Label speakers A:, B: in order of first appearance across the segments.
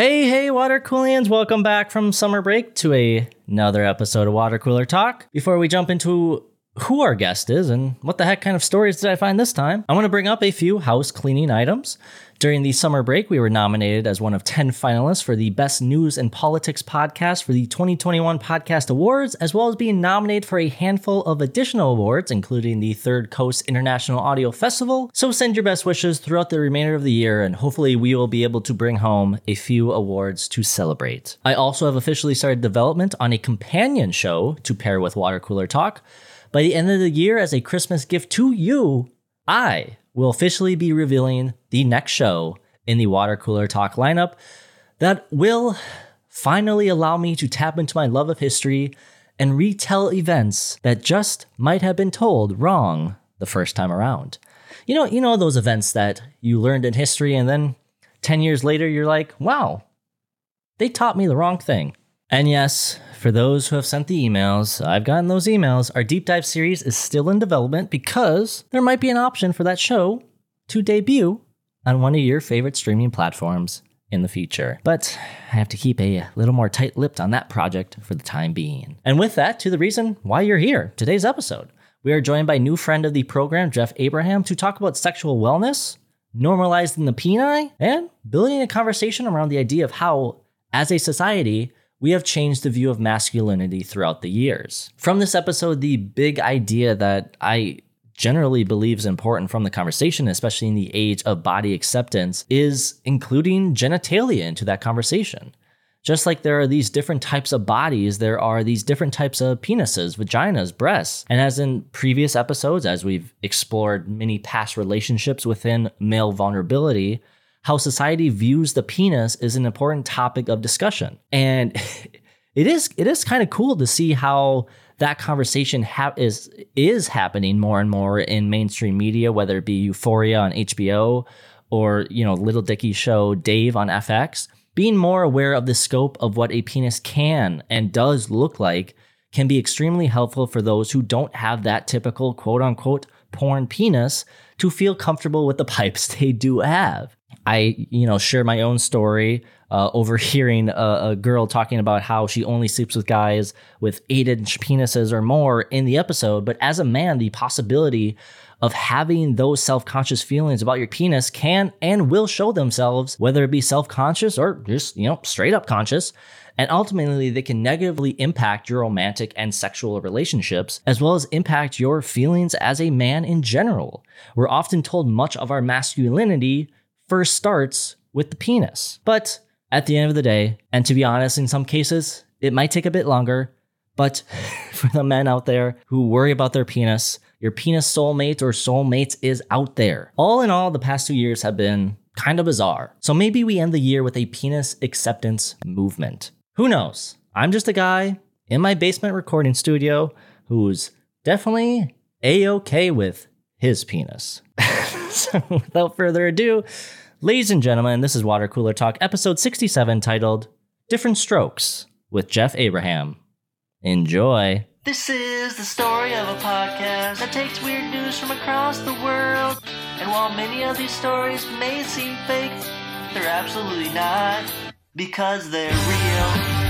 A: Hey, hey, water coolians, welcome back from summer break to a, another episode of Water Cooler Talk. Before we jump into who our guest is and what the heck kind of stories did I find this time, I want to bring up a few house cleaning items. During the summer break, we were nominated as one of 10 finalists for the Best News and Politics podcast for the 2021 Podcast Awards, as well as being nominated for a handful of additional awards, including the Third Coast International Audio Festival. So send your best wishes throughout the remainder of the year, and hopefully, we will be able to bring home a few awards to celebrate. I also have officially started development on a companion show to pair with Water Cooler Talk. By the end of the year, as a Christmas gift to you, I will officially be revealing the next show in the Water Cooler Talk lineup that will finally allow me to tap into my love of history and retell events that just might have been told wrong the first time around. You know, you know those events that you learned in history and then 10 years later you're like, "Wow, they taught me the wrong thing." And yes, for those who have sent the emails, I've gotten those emails. Our deep dive series is still in development because there might be an option for that show to debut on one of your favorite streaming platforms in the future. But I have to keep a little more tight lipped on that project for the time being. And with that, to the reason why you're here, today's episode. We are joined by new friend of the program, Jeff Abraham, to talk about sexual wellness, normalizing the peni, and building a conversation around the idea of how, as a society, we have changed the view of masculinity throughout the years. From this episode, the big idea that I generally believe is important from the conversation, especially in the age of body acceptance, is including genitalia into that conversation. Just like there are these different types of bodies, there are these different types of penises, vaginas, breasts. And as in previous episodes, as we've explored many past relationships within male vulnerability, how society views the penis is an important topic of discussion. And it is it is kind of cool to see how that conversation ha- is is happening more and more in mainstream media, whether it be Euphoria on HBO or you know Lil Dicky show Dave on FX. Being more aware of the scope of what a penis can and does look like can be extremely helpful for those who don't have that typical quote unquote porn penis to feel comfortable with the pipes they do have. I, you know, share my own story, uh, overhearing a, a, girl talking about how she only sleeps with guys with eight inch penises or more in the episode. But as a man, the possibility of having those self conscious feelings about your penis can and will show themselves, whether it be self conscious or just, you know, straight up conscious. And ultimately, they can negatively impact your romantic and sexual relationships, as well as impact your feelings as a man in general. We're often told much of our masculinity first starts with the penis. But at the end of the day, and to be honest, in some cases, it might take a bit longer. But for the men out there who worry about their penis, your penis soulmate or soulmates is out there. All in all, the past two years have been kind of bizarre. So maybe we end the year with a penis acceptance movement. Who knows? I'm just a guy in my basement recording studio who's definitely a okay with his penis. so without further ado, Ladies and gentlemen, this is Water Cooler Talk, episode 67, titled Different Strokes with Jeff Abraham. Enjoy.
B: This is the story of a podcast that takes weird news from across the world. And while many of these stories may seem fake, they're absolutely not because they're real.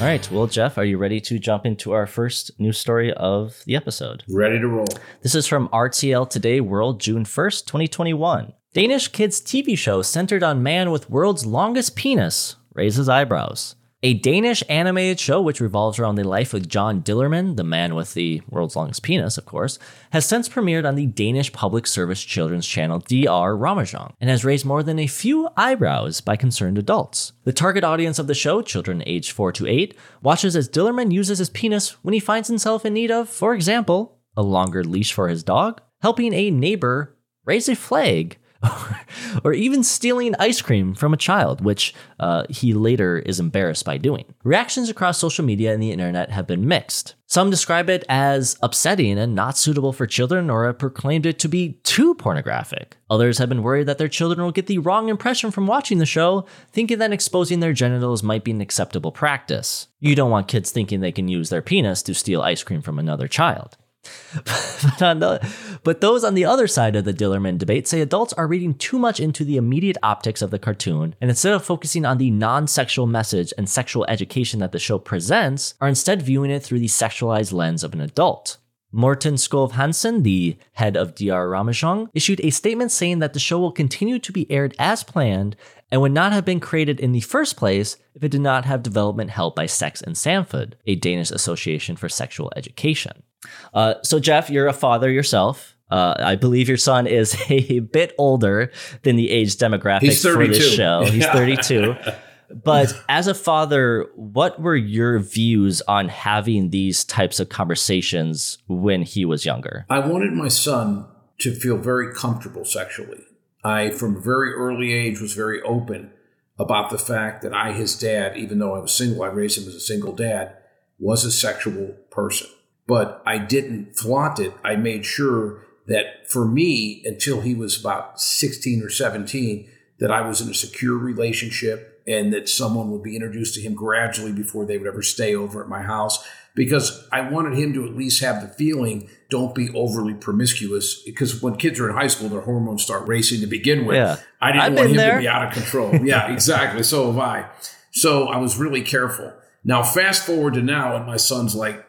A: All right. Well, Jeff, are you ready to jump into our first news story of the episode?
C: Ready to roll.
A: This is from RTL Today World, June 1st, 2021. Danish kids TV show centered on man with world's longest penis raises eyebrows. A Danish animated show which revolves around the life of John Dillerman, the man with the world's longest penis, of course, has since premiered on the Danish public service children's channel DR Ramasjang and has raised more than a few eyebrows by concerned adults. The target audience of the show, children aged 4 to 8, watches as Dillerman uses his penis when he finds himself in need of, for example, a longer leash for his dog, helping a neighbor raise a flag, or even stealing ice cream from a child, which uh, he later is embarrassed by doing. Reactions across social media and the internet have been mixed. Some describe it as upsetting and not suitable for children, or have proclaimed it to be too pornographic. Others have been worried that their children will get the wrong impression from watching the show, thinking that exposing their genitals might be an acceptable practice. You don't want kids thinking they can use their penis to steal ice cream from another child. But, the, but those on the other side of the Dillerman debate say adults are reading too much into the immediate optics of the cartoon, and instead of focusing on the non sexual message and sexual education that the show presents, are instead viewing it through the sexualized lens of an adult. Morten Skov Hansen, the head of DR Ramasjang, issued a statement saying that the show will continue to be aired as planned and would not have been created in the first place if it did not have development held by Sex and Samfund, a Danish association for sexual education. Uh, so, Jeff, you're a father yourself. Uh, I believe your son is a bit older than the age demographic for this show. He's 32. but as a father, what were your views on having these types of conversations when he was younger?
C: I wanted my son to feel very comfortable sexually. I, from a very early age, was very open about the fact that I, his dad, even though I was single, I raised him as a single dad, was a sexual person. But I didn't flaunt it. I made sure that for me, until he was about 16 or 17, that I was in a secure relationship and that someone would be introduced to him gradually before they would ever stay over at my house because I wanted him to at least have the feeling don't be overly promiscuous because when kids are in high school their hormones start racing to begin with.
A: Yeah.
C: I didn't
A: I've
C: want him
A: there.
C: to be out of control. yeah, exactly. So have I. So I was really careful. Now fast forward to now and my son's like,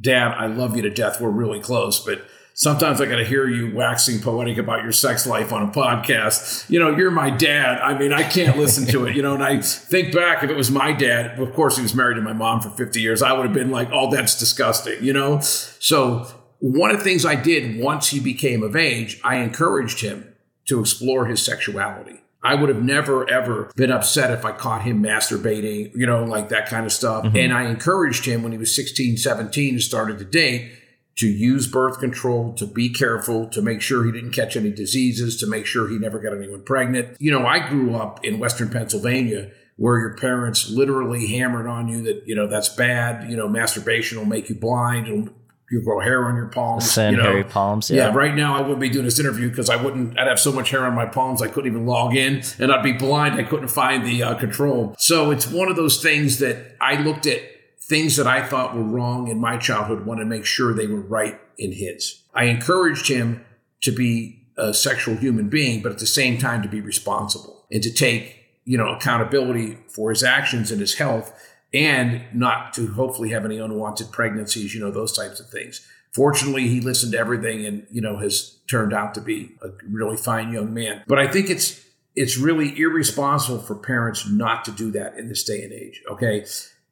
C: "Dad, I love you to death. We're really close, but sometimes I got to hear you waxing poetic about your sex life on a podcast. You know, you're my dad. I mean, I can't listen to it, you know, and I think back if it was my dad, of course, he was married to my mom for 50 years, I would have been like, oh, that's disgusting, you know? So, one of the things I did once he became of age, I encouraged him to explore his sexuality. I would have never ever been upset if I caught him masturbating, you know, like that kind of stuff.
A: Mm-hmm.
C: And I encouraged him when he was 16, 17 and started to date to use birth control, to be careful, to make sure he didn't catch any diseases, to make sure he never got anyone pregnant. You know, I grew up in Western Pennsylvania where your parents literally hammered on you that, you know, that's bad. You know, masturbation will make you blind. It'll, you grow hair on your palms.
A: Sand,
C: you know.
A: hairy palms.
C: Yeah.
A: Yeah.
C: right now I wouldn't be doing this interview because I wouldn't. I'd have so much hair on my palms I couldn't even log in, and I'd be blind. I couldn't find the uh, control. So it's one of those things that I looked at things that I thought were wrong in my childhood, want to make sure they were right in his. I encouraged him to be a sexual human being, but at the same time to be responsible and to take you know accountability for his actions and his health, and not to hopefully have any unwanted pregnancies. You know those types of things. Fortunately, he listened to everything and, you know, has turned out to be a really fine young man. But I think it's it's really irresponsible for parents not to do that in this day and age. Okay.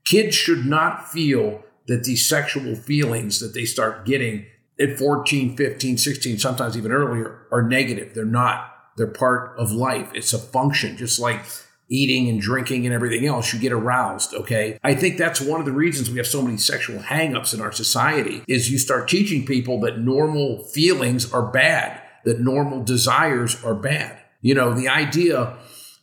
C: Kids should not feel that these sexual feelings that they start getting at 14, 15, 16, sometimes even earlier are negative. They're not. They're part of life. It's a function, just like eating and drinking and everything else, you get aroused, okay? I think that's one of the reasons we have so many sexual hangups in our society is you start teaching people that normal feelings are bad, that normal desires are bad. You know, the idea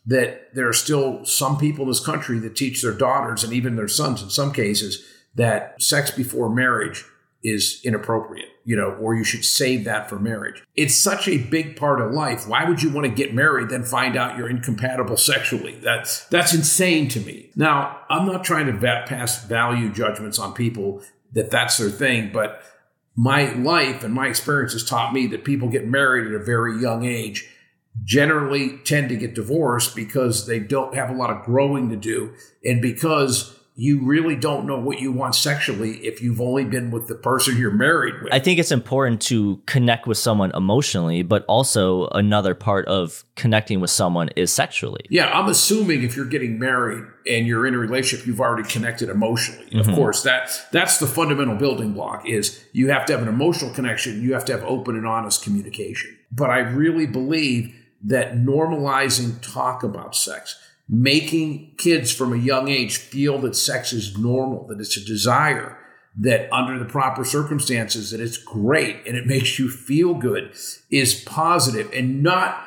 C: that there are still some people in this country that teach their daughters and even their sons in some cases that sex before marriage is inappropriate, you know, or you should save that for marriage. It's such a big part of life. Why would you want to get married then find out you're incompatible sexually? That's that's insane to me. Now, I'm not trying to va- pass value judgments on people that that's their thing, but my life and my experience has taught me that people get married at a very young age generally tend to get divorced because they don't have a lot of growing to do and because you really don't know what you want sexually if you've only been with the person you're married with.
A: I think it's important to connect with someone emotionally, but also another part of connecting with someone is sexually.
C: yeah, I'm assuming if you're getting married and you're in a relationship, you've already connected emotionally. Of mm-hmm. course, that that's the fundamental building block is you have to have an emotional connection, you have to have open and honest communication. But I really believe that normalizing talk about sex, making kids from a young age feel that sex is normal, that it's a desire, that under the proper circumstances that it's great and it makes you feel good is positive and not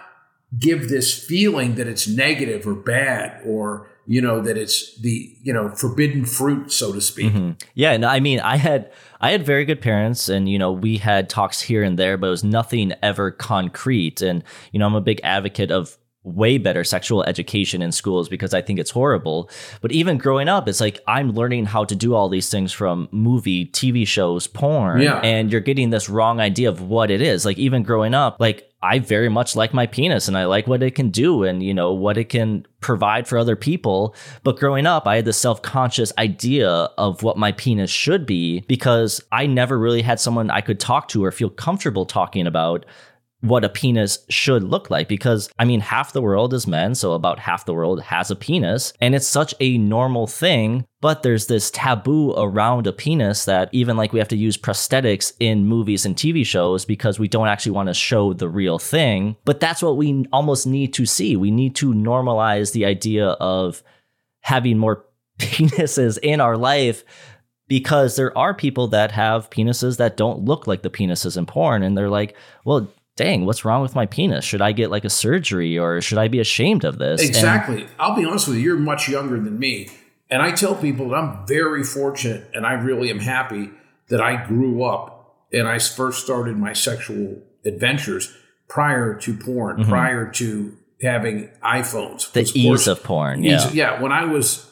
C: give this feeling that it's negative or bad or you know that it's the you know forbidden fruit so to speak mm-hmm.
A: Yeah, no, I mean, I had I had very good parents, and you know, we had talks here and there, but it was nothing ever concrete. And you know, I'm a big advocate of way better sexual education in schools because I think it's horrible. But even growing up, it's like I'm learning how to do all these things from movie, TV shows, porn,
C: Yeah.
A: and you're getting this wrong idea of what it is. Like even growing up, like I very much like my penis and I like what it can do and you know what it can provide for other people. But growing up, I had this self-conscious idea of what my penis should be because I never really had someone I could talk to or feel comfortable talking about what a penis should look like because I mean half the world is men so about half the world has a penis and it's such a normal thing but there's this taboo around a penis that even like we have to use prosthetics in movies and TV shows because we don't actually want to show the real thing but that's what we almost need to see. We need to normalize the idea of having more penises in our life because there are people that have penises that don't look like the penises in porn and they're like well dang what's wrong with my penis should i get like a surgery or should i be ashamed of this And-
C: Exactly. I'll be honest with you, you're much younger than me. And I tell people that I'm very fortunate and I really am happy that I grew up and I first started my sexual adventures prior to porn, prior to having iPhones.
A: Mm-hmm. ease
C: course,
A: of porn yeah
C: ease- yeah. When I was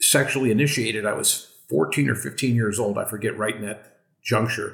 C: sexually initiated, I was 14 or 15 years old. I forget right in that juncture.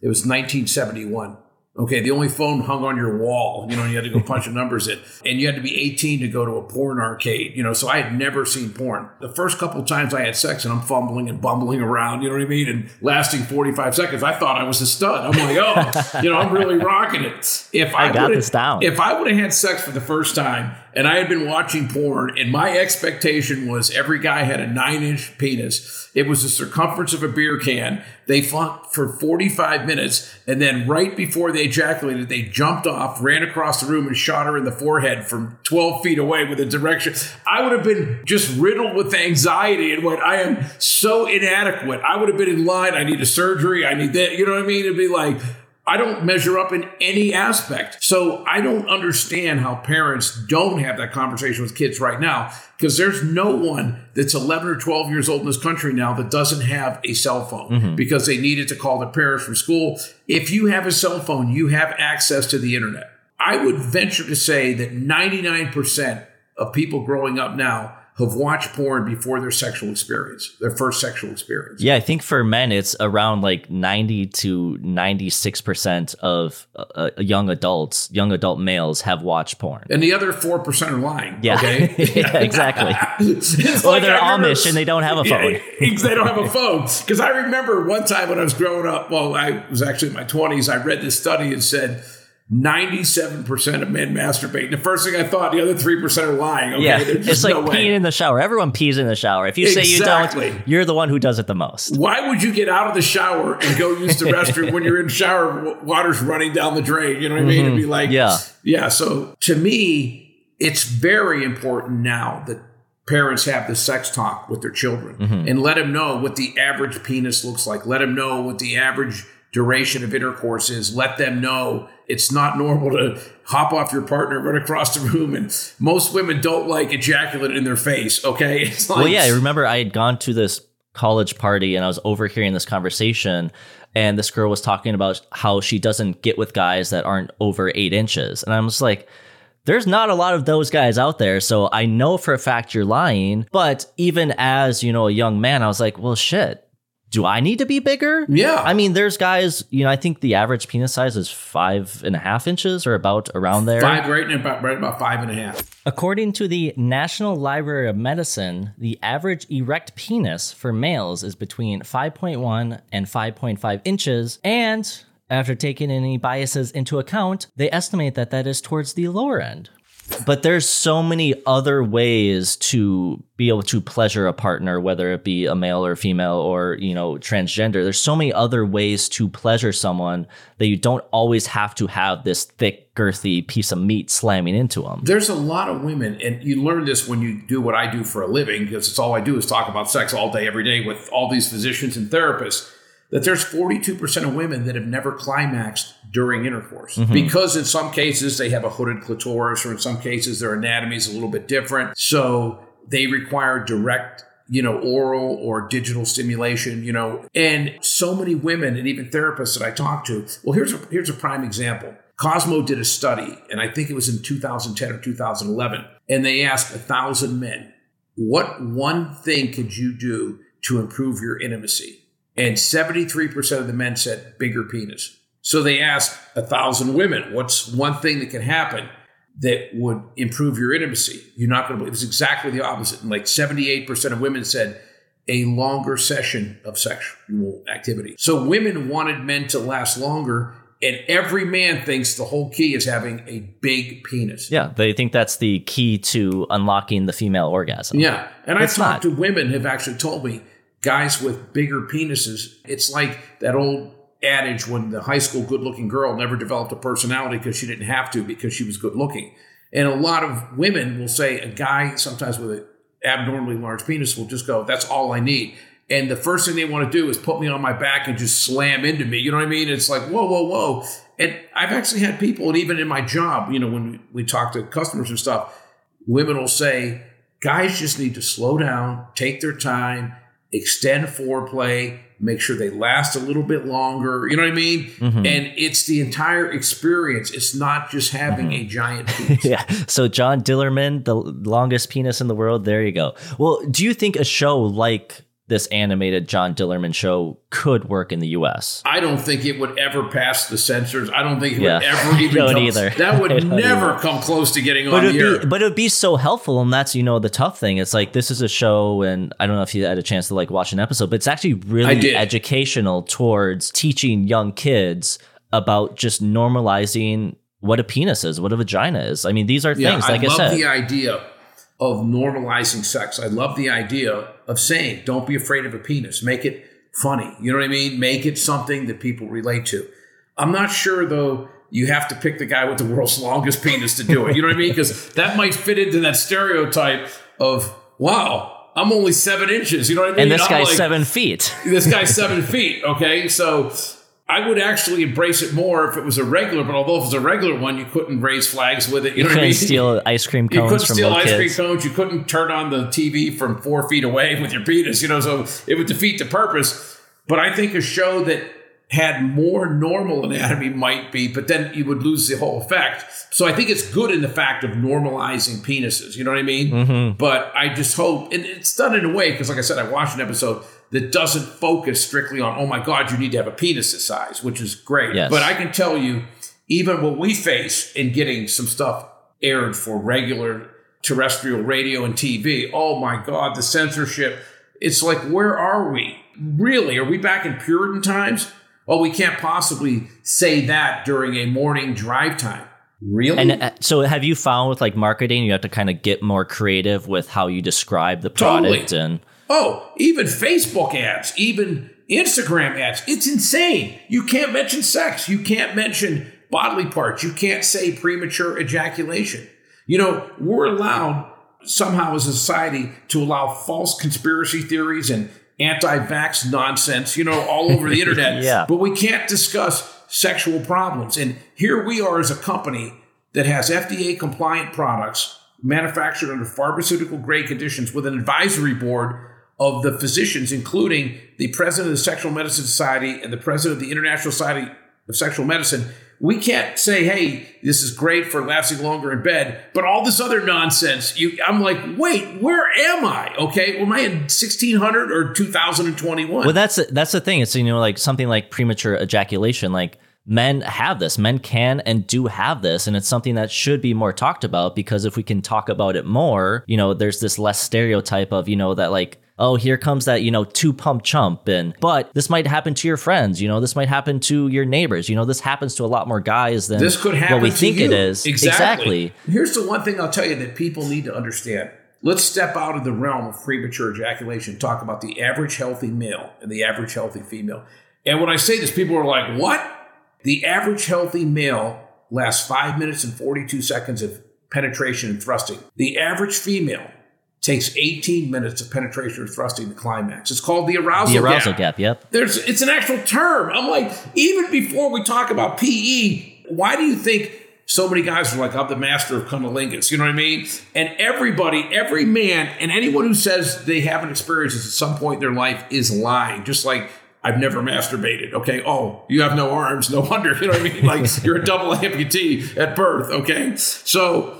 C: It was 1971. Okay, the only phone hung on your wall, you know, and you had to go punch the numbers in. And you had to be 18 to go to a porn arcade, you know, so I had never seen porn. The first couple of times I had sex and I'm fumbling and bumbling around, you know what I mean? And lasting 45 seconds, I thought I was a stud. I'm like, oh, you know, I'm really rocking it. If I,
A: I got this down.
C: If I would have had sex for the first time and I had been watching porn and my expectation was every guy had a nine inch penis, it was the circumference of a beer can. They fought for 45 minutes and then right before they ejaculated, they jumped off, ran across the room and shot her in the forehead from 12 feet away with a direction. I would have been just riddled with anxiety and what I am so inadequate. I would have been in line. I need a surgery. I need that. You know what I mean? It'd be like, I don't measure up in any aspect. So I don't understand how parents don't have that conversation with kids right now because there's no one that's 11 or 12 years old in this country now that doesn't have a cell phone mm-hmm. because they needed to call their parents from school. If you have a cell phone, you have access to the internet. I would venture to say that 99% of people growing up now have watched porn before their sexual experience, their first sexual experience.
A: Yeah, I think for men it's around like 90 to 96% of uh, uh, young adults, young adult males have watched porn.
C: And the other 4% are lying.
A: Yeah.
C: Okay.
A: yeah, exactly. Or
C: like
A: they're
C: remember-
A: Amish and they don't have a phone.
C: Yeah, they don't have a phone. Because I remember one time when I was growing up, well, I was actually in my 20s, I read this study and said 97% of men masturbate. And the first thing I thought, the other 3% are lying. Okay?
A: Yeah, it's like
C: no way.
A: peeing in the shower. Everyone pees in the shower. If you say you don't, you're the one who does it the most.
C: Why would you get out of the shower and go use the restroom when you're in the shower, water's running down the drain? You know what I mean? It'd be like,
A: Mm-hmm. Yeah.
C: Yeah. So to me, it's very important now that parents have the sex talk with their children
A: Mm-hmm.
C: and let them know what the average penis looks like. Let them know what the average duration of intercourse is. Let them know it's not normal to hop off your partner, run across the room. And most women don't like ejaculate in their face. Okay. It's like,
A: Well, yeah, I remember I had gone to this college party and I was overhearing this conversation, and this girl was talking about how she doesn't get with guys that aren't over eight inches. And I'm just like, there's not a lot of those guys out there. So I know for a fact you're lying. But even as, you know, a young man, I was like, well, shit. Do I need to be bigger?
C: Yeah.
A: I mean, there's guys, you know, I think the average penis size is five and a half inches or about around there.
C: Five, right, about, right about five and a half.
A: According to the National Library of Medicine, the average erect penis for males is between 5.1 and 5.5 inches, and after taking any biases into account, they estimate that that is towards the lower end. But there's so many other ways to be able to pleasure a partner, whether it be a male or female or, you know, transgender. There's so many other ways to pleasure someone that you don't always have to have this thick, girthy piece of meat slamming into them.
C: There's a lot of women, and you learn this when you do what I do for a living, because it's all I do is talk about sex all day, every day with all these physicians and therapists. That there's 42% of women that have never climaxed during intercourse mm-hmm. because in some cases they have a hooded clitoris, or in some cases their anatomy is a little bit different. So they require direct you know, oral or digital stimulation, you know, and so many women and even therapists that I talk to. Well, here's a here's a prime example. Cosmo did a study, and I think it was in 2010 or 2011, and they asked a thousand men, what one thing could you do to improve your intimacy? And 73% of the men said bigger penis. So they asked a thousand women, what's one thing that can happen that would improve your intimacy? You're not going to believe it's exactly the opposite. And like 78% of women said a longer session of sexual activity. So women wanted men to last longer. And every man thinks the whole key is having a big penis.
A: Yeah, they think that's the key to unlocking the female orgasm.
C: Yeah. And I've
A: It's
C: talked
A: not.
C: to women who've actually told me guys with bigger penises, it's like that old adage when the high school good looking girl never developed a personality because she didn't have to because she was good looking. And a lot of women will say a guy sometimes with an abnormally large penis will just go, that's all I need. And the first thing they want to do is put me on my back and just slam into me. You know what I mean? It's like, whoa, whoa, whoa. And I've actually had people, and even in my job, you know, when we talk to customers and stuff, women will say, guys just need to slow down, take their time, extend foreplay, make sure they last a little bit longer. You know what I mean?
A: Mm-hmm.
C: And it's the entire experience. It's not just having
A: Mm-hmm.
C: a giant penis.
A: Yeah. So John Dillerman, the longest penis in the world. There you go. Well, do you think a show like this animated John Dillerman show could work in the U.S.?
C: I don't think it would ever pass the censors. I don't think it
A: Yeah.
C: would ever even
A: Don't
C: come,
A: either.
C: That would never
A: either.
C: come close to getting
A: But
C: on the
A: it'd
C: air.
A: be, but it'd be so helpful, and that's you know the tough thing. It's like this is a show, and I don't know if you had a chance to like watch an episode, but it's actually really educational towards teaching young kids about just normalizing what a penis is, what a vagina is. I mean, these are things, like
C: I
A: I,
C: love
A: said.
C: the idea of normalizing sex. I love the idea of saying, "Don't be afraid of a penis. Make it funny." You know what I mean? Make it something that people relate to. I'm not sure though. You have to pick the guy with the world's longest penis to do it. You know what I mean? Because that might fit into that stereotype of, "Wow, I'm only seven inches." You know what I mean?
A: and this guy's
C: like-
A: seven feet.
C: this guy's seven feet. Okay, so I would actually embrace it more if it was a regular. But although if it was a regular one, you couldn't raise flags with it. You,
A: You
C: know
A: couldn't
C: mean?
A: steal ice cream cones.
C: You
A: couldn't
C: steal ice
A: kids.
C: cream cones. You couldn't turn on the TV from four feet away with your penis. You know, so it would defeat the purpose. But I think a show that had more normal anatomy might be, but then you would lose the whole effect. So I think it's good in the fact of normalizing penises. You know what I mean?
A: Mm-hmm.
C: But I just hope, and it's done in a way because, like I said, I watched an episode that doesn't focus strictly on, oh my God, you need to have a penis this size, which is great.
A: Yes.
C: But I can tell you, even what we face in getting some stuff aired for regular terrestrial radio and TV, oh my God, the censorship. It's like, where are we? Really? Are we back in Puritan times? Well, we can't possibly say that during a morning drive time. Really?
A: And uh, so, have you found with like marketing, you have to kind of get more creative with how you describe the
C: Totally.
A: product and
C: Oh, even Facebook ads, even Instagram ads. It's insane. You can't mention sex. You can't mention bodily parts. You can't say premature ejaculation. You know, we're allowed somehow as a society to allow false conspiracy theories and anti-vax nonsense, you know, all over the internet.
A: Yeah.
C: But we can't discuss sexual problems. And here we are as a company that has FDA compliant products manufactured under pharmaceutical grade conditions with an advisory board of the physicians, including the president of the Sexual Medicine Society and the president of the International Society of Sexual Medicine. We can't say, "Hey, this is great for lasting longer in bed," but all this other nonsense. You, I'm like, wait, where am I? Okay, am I in 1600 or 2021?
A: Well, that's that's the thing. It's you know like something like premature ejaculation. Like men have this, men can and do have this, and it's something that should be more talked about because if we can talk about it more, you know, there's this less stereotype of you know that like. Oh, here comes that, you know, two pump chump. And, but this might happen to your friends, you know, this might happen to your neighbors. You know, this happens to a lot more guys than
C: this could happen
A: what we
C: to
A: think
C: you.
A: it is.
C: Exactly. Here's the one thing I'll tell you that people need to understand. Let's step out of the realm of premature ejaculation, talk about the average healthy male and the average healthy female. And when I say this, people are like, what? The average healthy male lasts five minutes and 42 seconds of penetration and thrusting. The average female takes 18 minutes of penetration or thrusting to climax. It's called the arousal,
A: The arousal
C: gap.
A: gap, yep.
C: There's it's an actual term. I'm like, even before we talk about PE, why do you think so many guys are like, I'm the master of cunnilingus? You know what I mean? And everybody, every man, and anyone who says they haven't experienced this at some point in their life is lying. Just like I've never masturbated. Okay. Oh, you have no arms. No wonder. You know what I mean? Like you're a double amputee at birth. Okay. So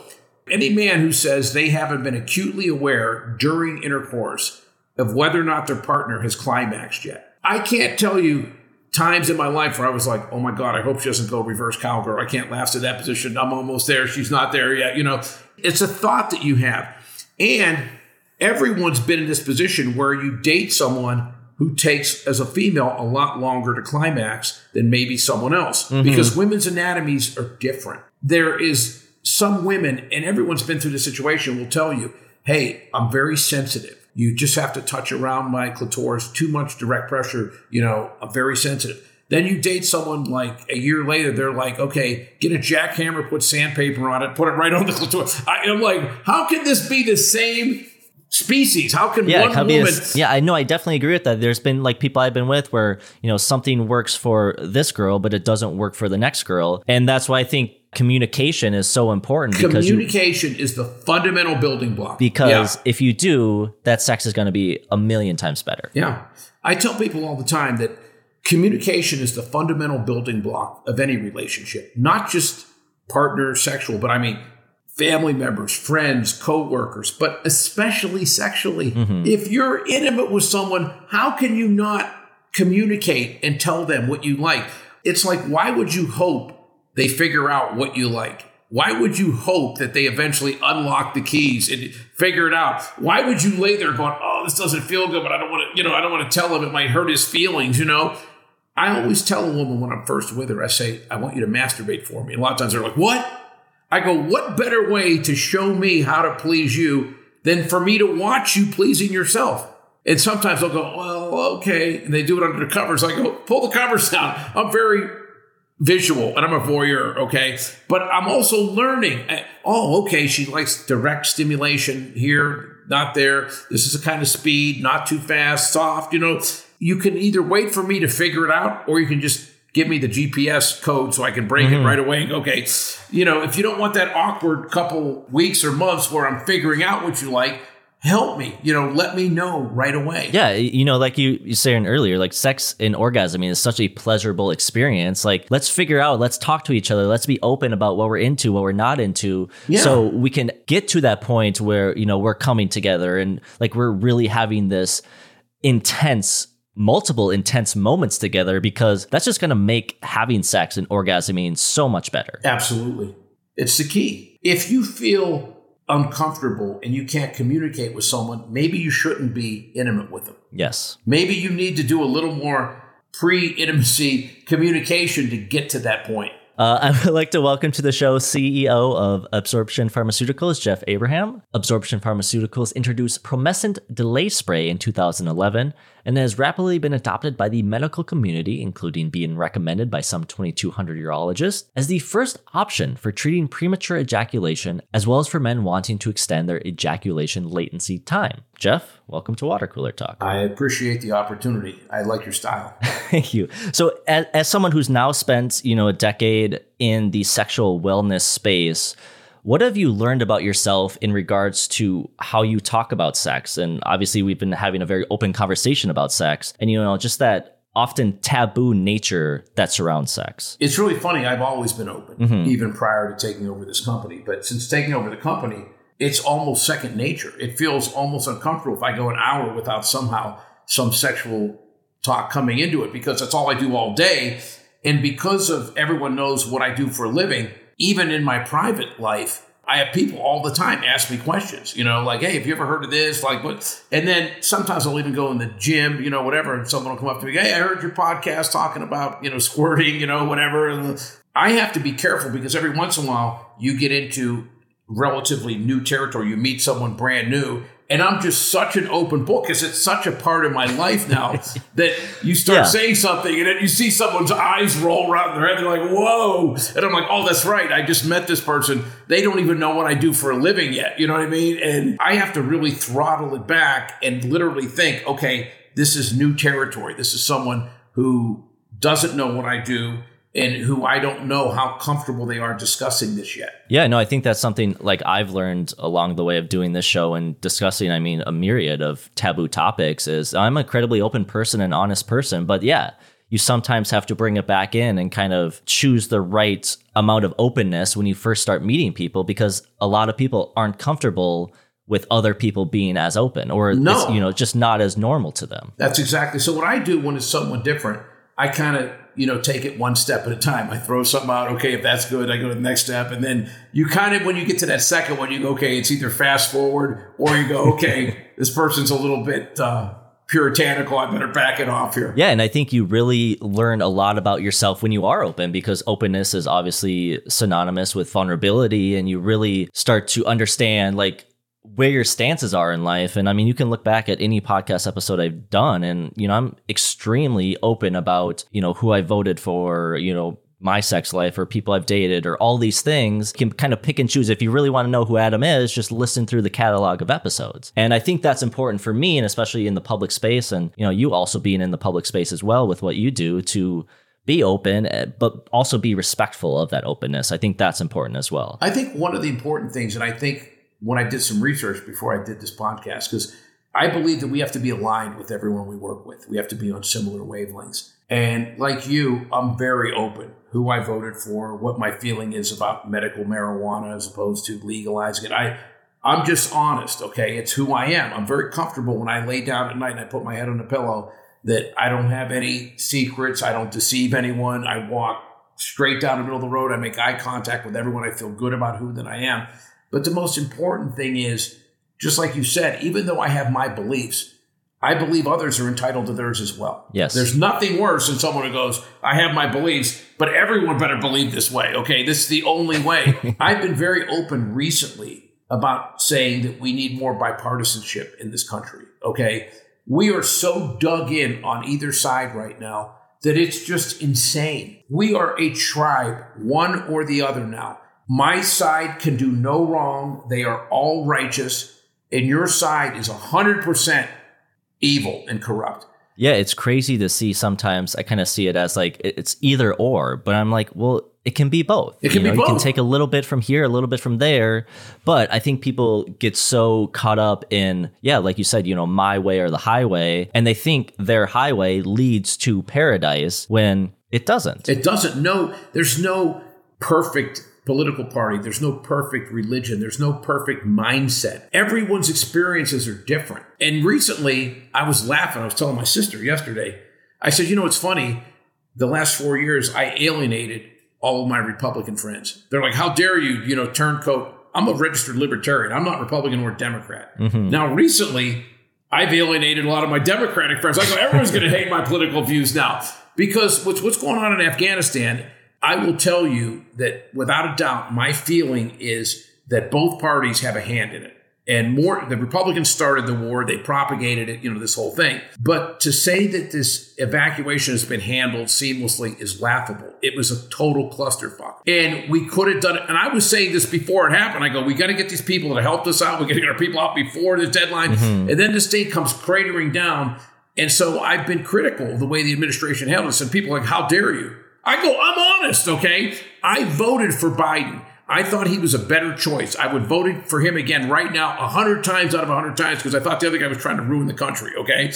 C: any man who says they haven't been acutely aware during intercourse of whether or not their partner has climaxed yet. I can't tell you times in my life where I was like, oh my God, I hope she doesn't go reverse cowgirl. I can't last to that position. I'm almost there. She's not there yet. You know, it's a thought that you have. And everyone's been in this position where you date someone who takes, as a female, a lot longer to climax than maybe someone else mm-hmm. because women's anatomies are different. There is some women, and everyone's been through this situation, will tell you, hey, I'm very sensitive. You just have to touch around my clitoris, too much direct pressure, you know, I'm very sensitive. Then you date someone like a year later, they're like, okay, get a jackhammer, put sandpaper on it, put it right on the clitoris. I, am like, how can this be the same species? How can
A: yeah,
C: one woman?
A: A, yeah, I know. I definitely agree with that. There's been like people I've been with where you know something works for this girl, but it doesn't work for the next girl, and that's why I think communication is so important
C: because communication you, is the fundamental building block.
A: Because yeah. if you do, that sex is going to be a million times better.
C: Yeah. I tell people all the time that communication is the fundamental building block of any relationship, not just partner sexual, but I mean family members, friends, co-workers, but especially sexually. Mm-hmm. If you're intimate with someone, how can you not communicate and tell them what you like? It's like why would you hope they figure out what you like. Why would you hope that they eventually unlock the keys and figure it out? Why would you lay there going, "Oh, this doesn't feel good," but I don't want to, you know, I don't want to tell him it might hurt his feelings, you know? I always tell a woman when I'm first with her, I say, "I want you to masturbate for me." And a lot of times they're like, "What?" I go, "What better way to show me how to please you than for me to watch you pleasing yourself?" And sometimes they'll go, "Well, okay," and they do it under the covers. I go, "Pull the covers down." I'm very visual and I'm a voyeur, okay? But I'm also learning. Oh, okay, she likes direct stimulation here, not there. This is a kind of speed, not too fast, soft, you know. You can either wait for me to figure it out or you can just give me the GPS code so I can break mm-hmm. it right away. Okay, you know, if you don't want that awkward couple weeks or months where I'm figuring out what you like, help me you know let me know right away.
A: Yeah you know like you you saying earlier like sex and orgasm I mean, is such a pleasurable experience. Like let's figure out let's talk to each other let's be open about what we're into what we're not into. Yeah. so we can get to that point where you know we're coming together and like we're really having this intense multiple intense moments together because that's just going to make having sex and orgasming so much better.
C: Absolutely. It's the key. If you feel uncomfortable and you can't communicate with someone, maybe you shouldn't be intimate with them.
A: Yes.
C: Maybe you need to do a little more pre intimacy communication to get to that point.
A: Uh, I would like to welcome to the show CEO of Absorption Pharmaceuticals, Jeff Abraham. Absorption Pharmaceuticals introduced Promescent Delay Spray in 2011 and has rapidly been adopted by the medical community, including being recommended by some 2,200 urologists, as the first option for treating premature ejaculation, as well as for men wanting to extend their ejaculation latency time. Jeff, welcome to Water Cooler Talk.
C: I appreciate the opportunity. I like your style.
A: Thank you. So, as, as someone who's now spent, you know, a decade in the sexual wellness space, what have you learned about yourself in regards to how you talk about sex? And obviously, we've been having a very open conversation about sex, and you know, just that often taboo nature that surrounds sex.
C: It's really funny. I've always been open, mm-hmm. even prior to taking over this company. But since taking over the company, it's almost second nature. It feels almost uncomfortable if I go an hour without somehow some sexual talk coming into it because that's all I do all day. And because of everyone knows what I do for a living, even in my private life, I have people all the time ask me questions, you know, like, hey, have you ever heard of this? Like, what? And then sometimes I'll even go in the gym, you know, whatever, and someone will come up to me, hey, I heard your podcast talking about, you know, squirting, you know, whatever. And I have to be careful because every once in a while you get into relatively new territory. You meet someone brand new and I'm just such an open book because it's such a part of my life now that you start yeah. saying something and then you see someone's eyes roll around their head. They're like, whoa. And I'm like, oh, that's right. I just met this person. They don't even know what I do for a living yet. You know what I mean? And I have to really throttle it back and literally think, okay, this is new territory. This is someone who doesn't know what I do. And who I don't know how comfortable they are discussing this yet.
A: Yeah, no, I think that's something like I've learned along the way of doing this show and discussing, I mean, a myriad of taboo topics is I'm an incredibly open person and honest person, but yeah, you sometimes have to bring it back in and kind of choose the right amount of openness when you first start meeting people because a lot of people aren't comfortable with other people being as open or
C: No.
A: you know just not as normal to them.
C: That's exactly. So what I do when it's someone different, I kind of you know take it one step at a time. I throw something out. Okay, if that's good, I go to the next step, and then you kind of when you get to that second one, you go, okay, it's either fast forward or you go, okay, this person's a little bit uh, puritanical. I better back it off here.
A: Yeah, and I think you really learn a lot about yourself when you are open because openness is obviously synonymous with vulnerability and you really start to understand like where your stances are in life and I mean you can look back at any podcast episode I've done and you know I'm extremely open about, you know, who I voted for, you know, my sex life or people I've dated or all these things can kind of pick and choose. If you really want to know who Adam is, just listen through the catalog of episodes. And I think that's important for me and especially in the public space and you know, you also being in the public space as well with what you do to be open eh, but also be respectful of that openness. I think that's important as well.
C: I think one of the important things, and I think when I did some research before I did this podcast, because I believe that we have to be aligned with everyone we work with. We have to be on similar wavelengths. And like you, I'm very open who I voted for, what my feeling is about medical marijuana as opposed to legalizing it. I I'm just honest, okay? It's who I am. I'm very comfortable when I lay down at night and I put my head on the pillow that I don't have any secrets, I don't deceive anyone. I walk straight down the middle of the road. I make eye contact with everyone. I feel good about who that I am. But the most important thing is, just like you said, even though I have my beliefs, I believe others are entitled to theirs as well.
A: Yes.
C: There's nothing worse than someone who goes, I have my beliefs, but everyone better believe this way. Okay. This is the only way. I've been very open recently about saying that we need more bipartisanship in this country. Okay. We are so dug in on either side right now that it's just insane. We are a tribe, one or the other now. My side can do no wrong. They are all righteous. And your side is 100% evil and corrupt.
A: Yeah, it's crazy to see sometimes I kind of see it as like it's either or, but I'm like, well, it can be both.
C: It can
A: you
C: be
A: You can take a little bit from here, a little bit from there, but I think people get so caught up in yeah, like you said, you know, my way or the highway, and they think their highway leads to paradise when it doesn't.
C: It doesn't No, there's no perfect political party, there's no perfect religion, there's no perfect mindset. Everyone's experiences are different. And recently, I was laughing. I was telling my sister yesterday, I said, you know, it's funny. The last four years, I alienated all of my Republican friends. They're like, how dare you, you know, turncoat. I'm a registered libertarian. I'm not Republican or Democrat. Mm-hmm. Now, recently, I've alienated a lot of my Democratic friends. I go, everyone's going to hate my political views now because what's what's going on in Afghanistan. I will tell you that without a doubt, my feeling is that both parties have a hand in it. And more, the Republicans started the war, they propagated it, you know, this whole thing. But to say that this evacuation has been handled seamlessly is laughable. It was a total clusterfuck. And we could have done it. And I was saying this before it happened. I go, we got to get these people that helped us out. We got to get our people out before the deadline. Mm-hmm. And then this thing comes cratering down. And so I've been critical of the way the administration handled this. And people are like, how dare you? I go, I'm honest, okay? I voted for Biden. I thought he was a better choice. I would vote for him again right now, 100 times out of 100 times, because I thought the other guy was trying to ruin the country, okay?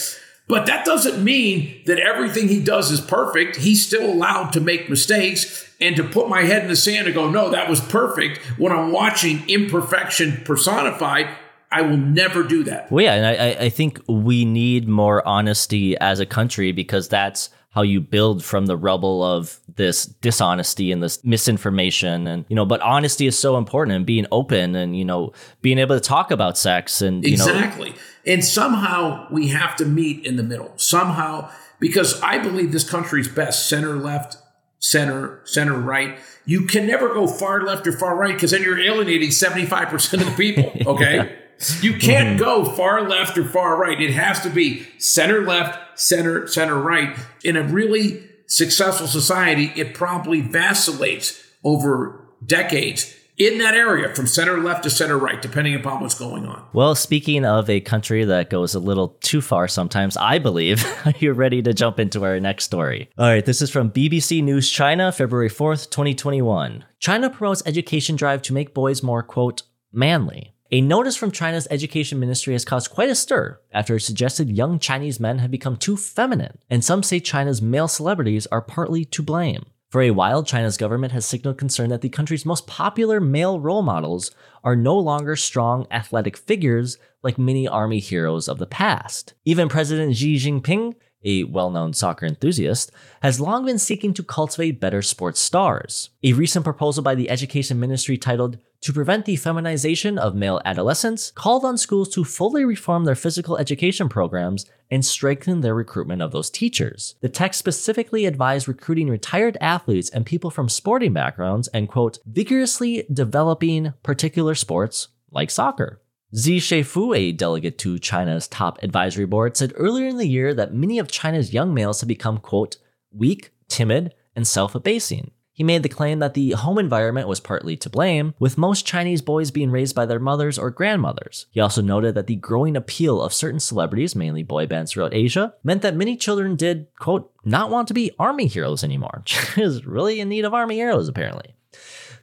C: But that doesn't mean that everything he does is perfect. He's still allowed to make mistakes and to put my head in the sand and go, no, that was perfect. When I'm watching imperfection personified, I will never do that.
A: Well, yeah, and I, I- I think we need more honesty as a country because that's how you build from the rubble of this dishonesty and this misinformation and you know but honesty is so important and being open and you know being able to talk about sex and you know
C: Exactly. and somehow we have to meet in the middle. Somehow, because I believe this country's best center left, center, center right. You can never go far left or far right because then you're alienating 75% of the people. Okay. You can't mm-hmm. go far left or far right. It has to be center left, center, center right. In a really successful society, it probably vacillates over decades in that area from center left to center right, depending upon what's going on.
A: Well, speaking of a country that goes a little too far sometimes, I believe you're ready to jump into our next story. All right, this is from BBC News China, February 4th, 2021. China promotes education drive to make boys more, quote, manly. A notice from China's education ministry has caused quite a stir after it suggested young Chinese men have become too feminine, and some say China's male celebrities are partly to blame. For a while, China's government has signaled concern that the country's most popular male role models are no longer strong athletic figures like many army heroes of the past. Even President Xi Jinping, a well known soccer enthusiast, has long been seeking to cultivate better sports stars. A recent proposal by the Education Ministry titled to prevent the feminization of male adolescents, called on schools to fully reform their physical education programs and strengthen their recruitment of those teachers. The text specifically advised recruiting retired athletes and people from sporting backgrounds and, quote, vigorously developing particular sports like soccer. Zi Sheifu, a delegate to China's top advisory board, said earlier in the year that many of China's young males have become, quote, weak, timid, and self abasing. He made the claim that the home environment was partly to blame, with most Chinese boys being raised by their mothers or grandmothers. He also noted that the growing appeal of certain celebrities, mainly boy bands throughout Asia, meant that many children did, quote, not want to be army heroes anymore. is really in need of army heroes, apparently.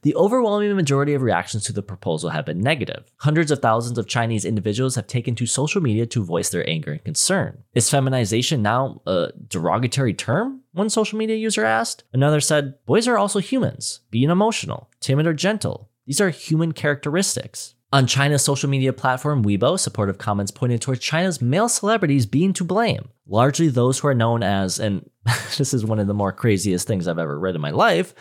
A: The overwhelming majority of reactions to the proposal have been negative. Hundreds of thousands of Chinese individuals have taken to social media to voice their anger and concern. Is feminization now a derogatory term? One social media user asked. Another said, Boys are also humans, being emotional, timid, or gentle. These are human characteristics. On China's social media platform Weibo, supportive comments pointed towards China's male celebrities being to blame, largely those who are known as, and this is one of the more craziest things I've ever read in my life,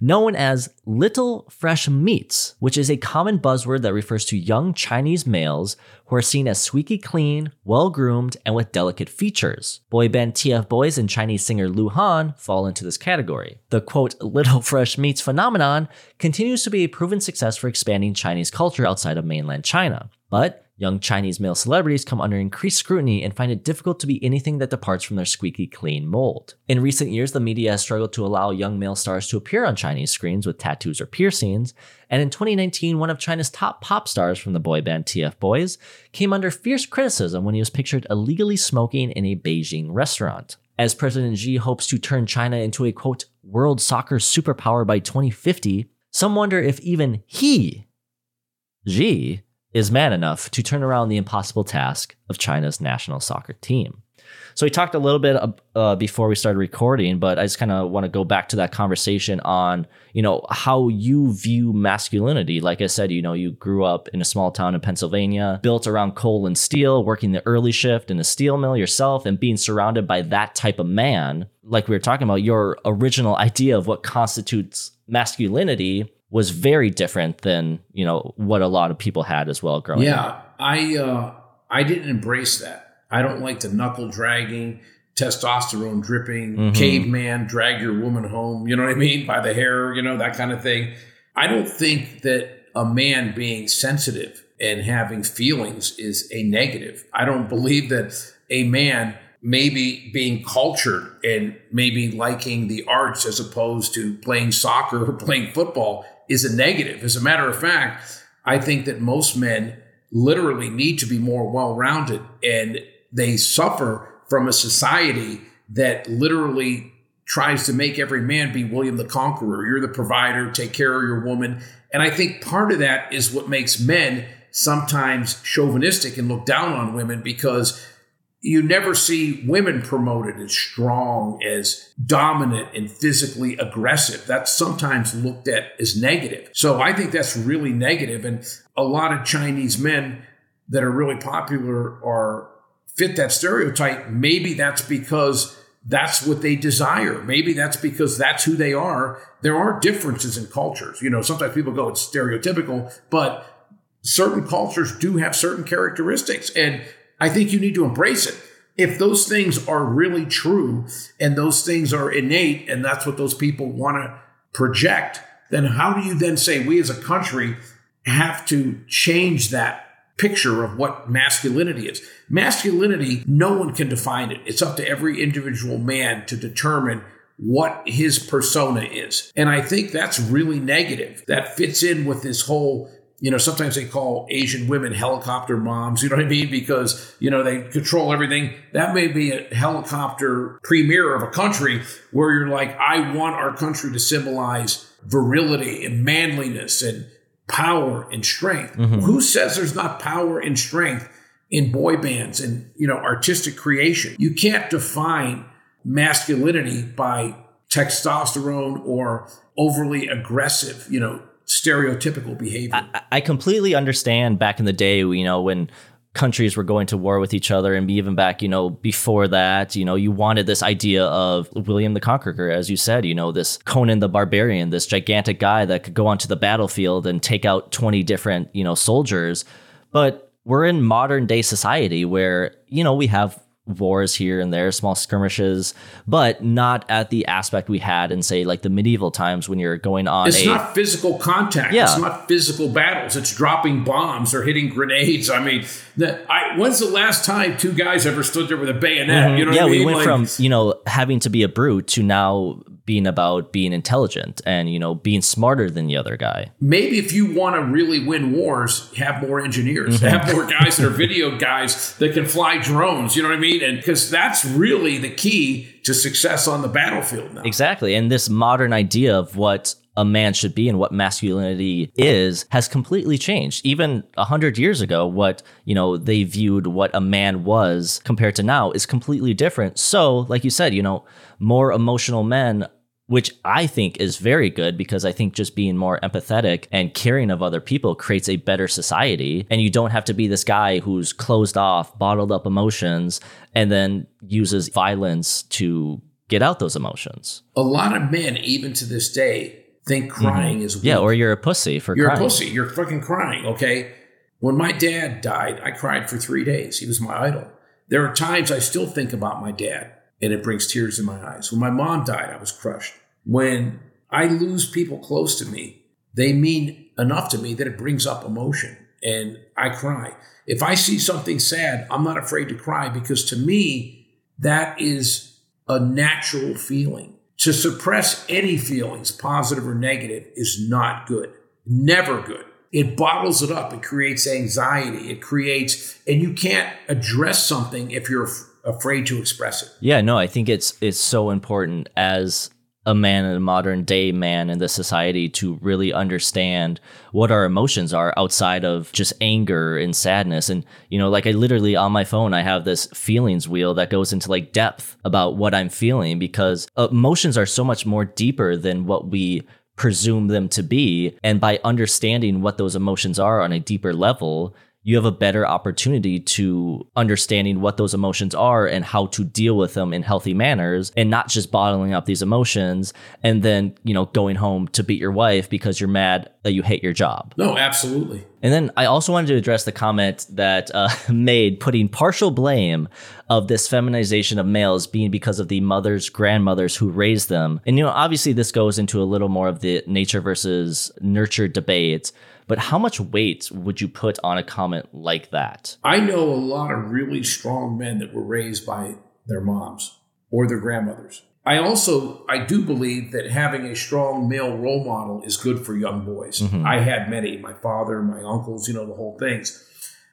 A: known as little fresh meats, which is a common buzzword that refers to young Chinese males who are seen as squeaky clean, well groomed, and with delicate features. Boy band TF Boys and Chinese singer Lu Han fall into this category. The quote, little fresh meats phenomenon continues to be a proven success for expanding Chinese culture outside of mainland China. But Young Chinese male celebrities come under increased scrutiny and find it difficult to be anything that departs from their squeaky clean mold. In recent years, the media has struggled to allow young male stars to appear on Chinese screens with tattoos or piercings, and in 2019, one of China's top pop stars from the boy band TF Boys came under fierce criticism when he was pictured illegally smoking in a Beijing restaurant. As President Xi hopes to turn China into a quote, world soccer superpower by 2050, some wonder if even he, Xi, is man enough to turn around the impossible task of China's national soccer team. So we talked a little bit uh, before we started recording, but I just kind of want to go back to that conversation on, you know, how you view masculinity. Like I said, you know, you grew up in a small town in Pennsylvania, built around coal and steel, working the early shift in a steel mill yourself, and being surrounded by that type of man. Like we were talking about, your original idea of what constitutes masculinity was very different than you know what a lot of people had as well growing
C: yeah,
A: up.
C: Yeah, I uh, I didn't embrace that. I don't like the knuckle dragging, testosterone dripping, mm-hmm. caveman drag your woman home. You know what I mean by the hair, you know that kind of thing. I don't think that a man being sensitive and having feelings is a negative. I don't believe that a man maybe being cultured and maybe liking the arts as opposed to playing soccer or playing football is a negative. As a matter of fact, I think that most men literally need to be more well rounded and they suffer from a society that literally tries to make every man be William the Conqueror. You're the provider, take care of your woman. And I think part of that is what makes men sometimes chauvinistic and look down on women because you never see women promoted as strong, as dominant, and physically aggressive. That's sometimes looked at as negative. So I think that's really negative. And a lot of Chinese men that are really popular are fit that stereotype. Maybe that's because that's what they desire. Maybe that's because that's who they are. There are differences in cultures. You know, sometimes people go, it's stereotypical, but certain cultures do have certain characteristics. And I think you need to embrace it. If those things are really true and those things are innate and that's what those people want to project, then how do you then say we as a country have to change that picture of what masculinity is? Masculinity, no one can define it. It's up to every individual man to determine what his persona is. And I think that's really negative. That fits in with this whole you know, sometimes they call Asian women helicopter moms, you know what I mean? Because, you know, they control everything. That may be a helicopter premier of a country where you're like, I want our country to symbolize virility and manliness and power and strength. Mm-hmm. Who says there's not power and strength in boy bands and, you know, artistic creation? You can't define masculinity by testosterone or overly aggressive, you know, stereotypical behavior.
A: I, I, completely understand back in the day, you know, when countries were going to war with each other and even back, you know, before that, you know, you wanted this idea of William the Conqueror, as you said, you know, this Conan the Barbarian, this gigantic guy that could go onto the battlefield and take out 20 different, you know, soldiers. But we're in modern day society where, you know, we have wars here and there, small skirmishes, but not at the aspect we had in say like the medieval times when you're going on.
C: It's
A: a,
C: not physical contact. Yeah. It's not physical battles. It's dropping bombs or hitting grenades. I mean, the, I, when's the last time two guys ever stood there with a bayonet? Mm-hmm. You know
A: yeah,
C: we
A: mean? went
C: like,
A: from you know having to be a brute to now being about being intelligent and you know being smarter than the other guy.
C: Maybe if you want to really win wars, have more engineers, mm-hmm. have more guys that are video guys that can fly drones. You know what I mean? And because that's really the key to success on the battlefield now.
A: Exactly, and this modern idea of what a man should be and what masculinity is has completely changed. Even a hundred years ago, what you know they viewed what a man was compared to now is completely different. So, like you said, you know, more emotional men which I think is very good because I think just being more empathetic and caring of other people creates a better society. And you don't have to be this guy who's closed off, bottled up emotions, and then uses violence to get out those emotions.
C: A lot of men, even to this day, think mm-hmm. crying mm-hmm. is weak.
A: Yeah, or you're a pussy for crying.
C: you're
A: crying.
C: a pussy. You're fucking crying, okay? When my dad died, I cried for three days. He was my idol. There are times I still think about my dad and it brings tears in my eyes. When my mom died, I was crushed. When I lose people close to me, they mean enough to me that it brings up emotion and I cry. If I see something sad, I'm not afraid to cry because to me, that is a natural feeling. To suppress any feelings, positive or negative, is not good. Never good. It bottles it up. It creates anxiety. It creates, and you can't address something if you're afraid to express it.
A: Yeah, no, I think it's it's so important as a man a modern day man in the society to really understand what our emotions are outside of just anger and sadness and you know like i literally on my phone i have this feelings wheel that goes into like depth about what i'm feeling because emotions are so much more deeper than what we presume them to be and by understanding what those emotions are on a deeper level you have a better opportunity to understanding what those emotions are and how to deal with them in healthy manners and not just bottling up these emotions and then, you know, going home to beat your wife because you're mad that you hate your job.
C: No, absolutely.
A: And then I also wanted to address the comment that uh, made putting partial blame of this feminization of males being because of the mothers, grandmothers who raised them. And, you know, obviously this goes into a little more of the nature versus nurture debate. But how much weight would you put on a comment like that?
C: I know a lot of really strong men that were raised by their moms or their grandmothers. I also I do believe that having a strong male role model is good for young boys. Mm-hmm. I had many, my father, my uncles, you know, the whole things.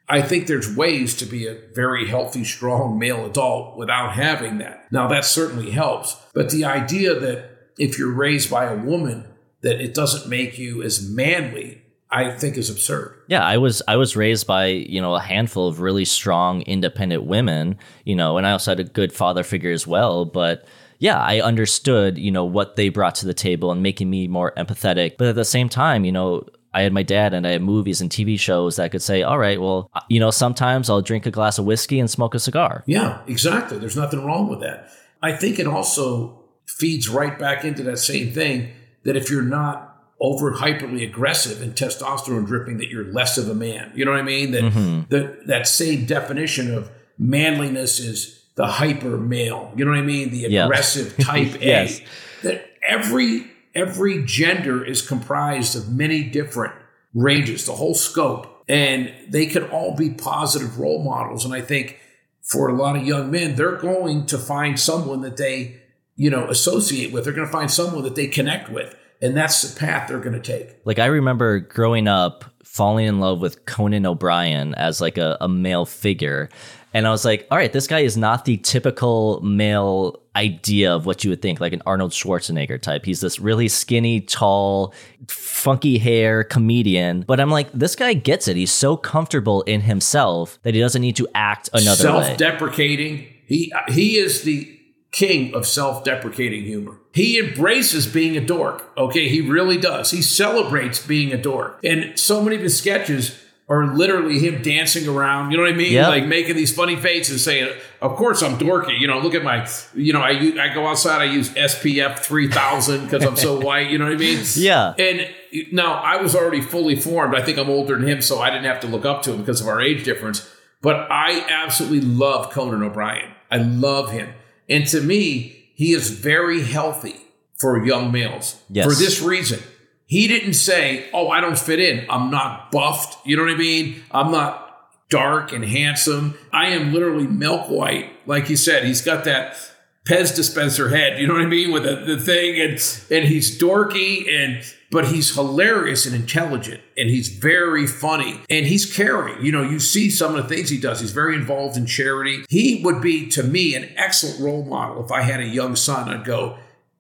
C: I think there's ways to be a very healthy, strong male adult without having that. Now that certainly helps, but the idea that if you're raised by a woman that it doesn't make you as manly I think is absurd.
A: Yeah, I was I was raised by you know a handful of really strong, independent women, you know, and I also had a good father figure as well. But yeah, I understood you know what they brought to the table and making me more empathetic. But at the same time, you know, I had my dad and I had movies and TV shows that could say, all right, well, you know, sometimes I'll drink a glass of whiskey and smoke a cigar.
C: Yeah, exactly. There's nothing wrong with that. I think it also feeds right back into that same thing that if you're not over hyperly aggressive and testosterone dripping that you're less of a man. You know what I mean? That mm-hmm. that that same definition of manliness is the hyper male. You know what I mean? The aggressive yes. type A. yes. That every every gender is comprised of many different ranges, the whole scope. And they can all be positive role models. And I think for a lot of young men, they're going to find someone that they you know, associate with. They're going to find someone that they connect with. And that's the path they're going to take.
A: Like I remember growing up falling in love with Conan O'Brien as like a, a male figure. And I was like, all right, this guy is not the typical male idea of what you would think, like an Arnold Schwarzenegger type. He's this really skinny, tall, funky hair comedian. But I'm like, this guy gets it. He's so comfortable in himself that he doesn't need to act another way.
C: Self-deprecating. He he is the king of self-deprecating humor. He embraces being a dork. Okay, he really does. He celebrates being a dork. And so many of his sketches are literally him dancing around. You know what I mean?
A: Yep.
C: Like making these funny faces, and saying, "Of course I'm dorky." You know, look at my. You know, I, I go outside. I use SPF three thousand because I'm so white. You know what I mean?
A: Yeah.
C: And now I was already fully formed. I think I'm older than him, so I didn't have to look up to him because of our age difference. But I absolutely love Conan O'Brien. I love him, and to me, he is very healthy for young males.
A: Yes.
C: For this reason, he didn't say, "Oh, I don't fit in. I'm not buffed." You know what I mean? I'm not dark and handsome. I am literally milk white. Like you said, he's got that Pez dispenser head. You know what I mean with the, the thing, and and he's dorky and but he's hilarious and intelligent and he's very funny and he's caring. You know, you see some of the things he does. He's very involved in charity. He would be to me an excellent role model if I had a young son. I'd go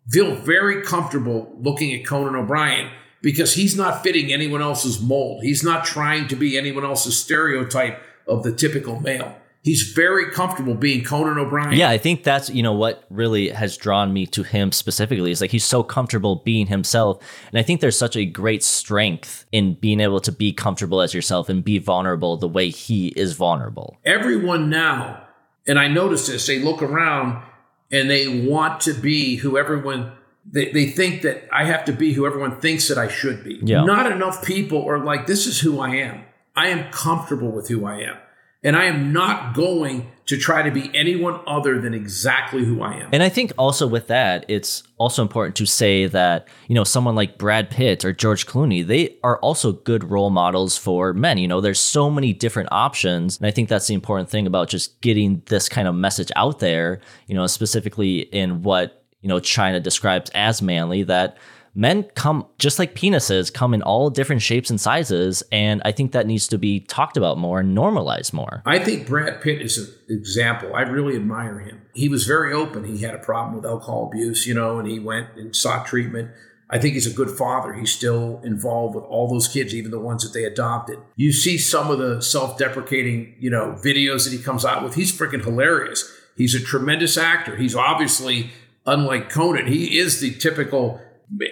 C: feel very comfortable looking at Conan O'Brien because he's not fitting anyone else's mold. He's not trying to be anyone else's stereotype of the typical male. He's very comfortable being Conan O'Brien.
A: Yeah, I think that's you know what really has drawn me to him specifically is like he's so comfortable being himself, and I think there's such a great strength in being able to be comfortable as yourself and be vulnerable the way he is vulnerable.
C: Everyone now, and I notice this, they look around and they want to be who everyone they, they think that I have to be who everyone thinks that I should be.
A: Yeah.
C: Not enough people are like, this is who I am. I am comfortable with who I am. And I am not going to try to be anyone other than exactly who I am.
A: And I think also with that, it's also important to say that, you know, someone like Brad Pitt or George Clooney, they are also good role models for men. You know, there's so many different options. And I think that's the important thing about just getting this kind of message out there, you know, specifically in what, you know, China describes as manly, that men come just like penises come in all different shapes and sizes. And I think that needs to be talked about more and normalized more.
C: I think Brad Pitt is an example. I really admire him. He was very open. He had a problem with alcohol abuse, you know, and he went and sought treatment. I think he's a good father. He's still involved with all those kids, even the ones that they adopted. You see some of the self-deprecating, you know, videos that he comes out with. He's freaking hilarious. He's a tremendous actor. He's obviously unlike Conan. He is the typical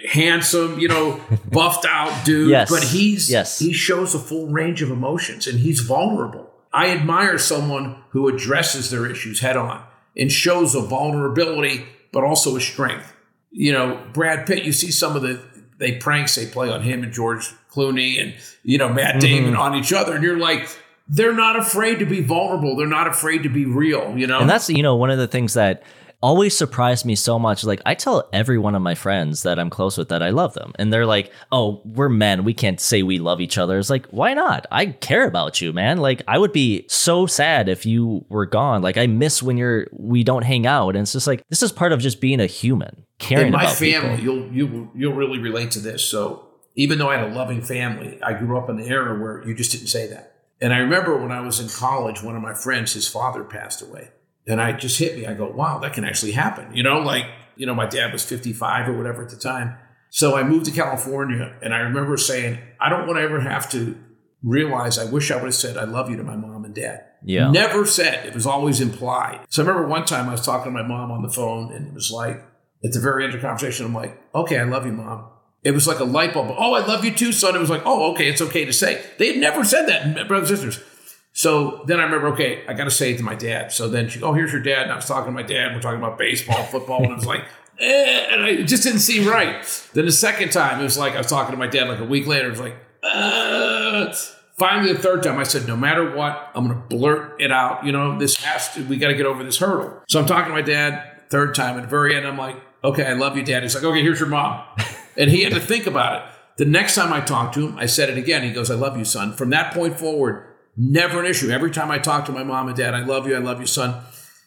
C: handsome, you know, buffed out dude.
A: Yes.
C: But he's
A: Yes.
C: he shows a full range of emotions and he's vulnerable. I admire someone who addresses their issues head on and shows a vulnerability, but also a strength. You know, Brad Pitt, you see some of the they pranks they play on him and George Clooney and you know Matt mm-hmm. Damon on each other, and you're like, they're not afraid to be vulnerable. They're not afraid to be real. You know,
A: And that's, you know, one of the things that always surprised me so much. Like, I tell every one of my friends that I'm close with that I love them. And they're like, oh, we're men. We can't say we love each other. It's like, why not? I care about you, man. Like, I would be so sad if you were gone. Like, I miss when you're, we don't hang out. And it's just like, this is part of just being a human, caring
C: in my family,
A: people.
C: you'll you you'll really relate to this. So even though I had a loving family, I grew up in an era where you just didn't say that. And I remember when I was in college, one of my friends, his father passed away, and I just hit me. I go, "Wow, that can actually happen." You know, like you know, my dad was fifty five or whatever at the time. So I moved to California, and I remember saying, "I don't want to ever have to realize. I wish I would have said I love you to my mom and dad."
A: Yeah.
C: Never said. It was always implied. So I remember one time I was talking to my mom on the phone, and it was like at the very end of the conversation, I'm like, "Okay, I love you, mom." It was like a light bulb. Oh, I love you too, son. It was like, oh, okay, it's okay to say. They had never said that, brothers and sisters. So then I remember, okay, I got to say it to my dad. So then she, oh, here's your dad. And I was talking to my dad. We're talking about baseball, football, and it was like, eh, and I, it just didn't seem right. Then the second time, it was like I was talking to my dad like a week later. It was like, uh. Finally, the third time, I said, no matter what, I'm going to blurt it out. You know, this has to, we got to get over this hurdle. So I'm talking to my dad, third time. At the very end, I'm like, okay, I love you, dad. He's like, okay, here's your mom. and he had to think about it. The next time I talked to him, I said it again. He goes, I love you, son. From that point forward, never an issue. Every time I talk to my mom and dad, I love you, I love you, son.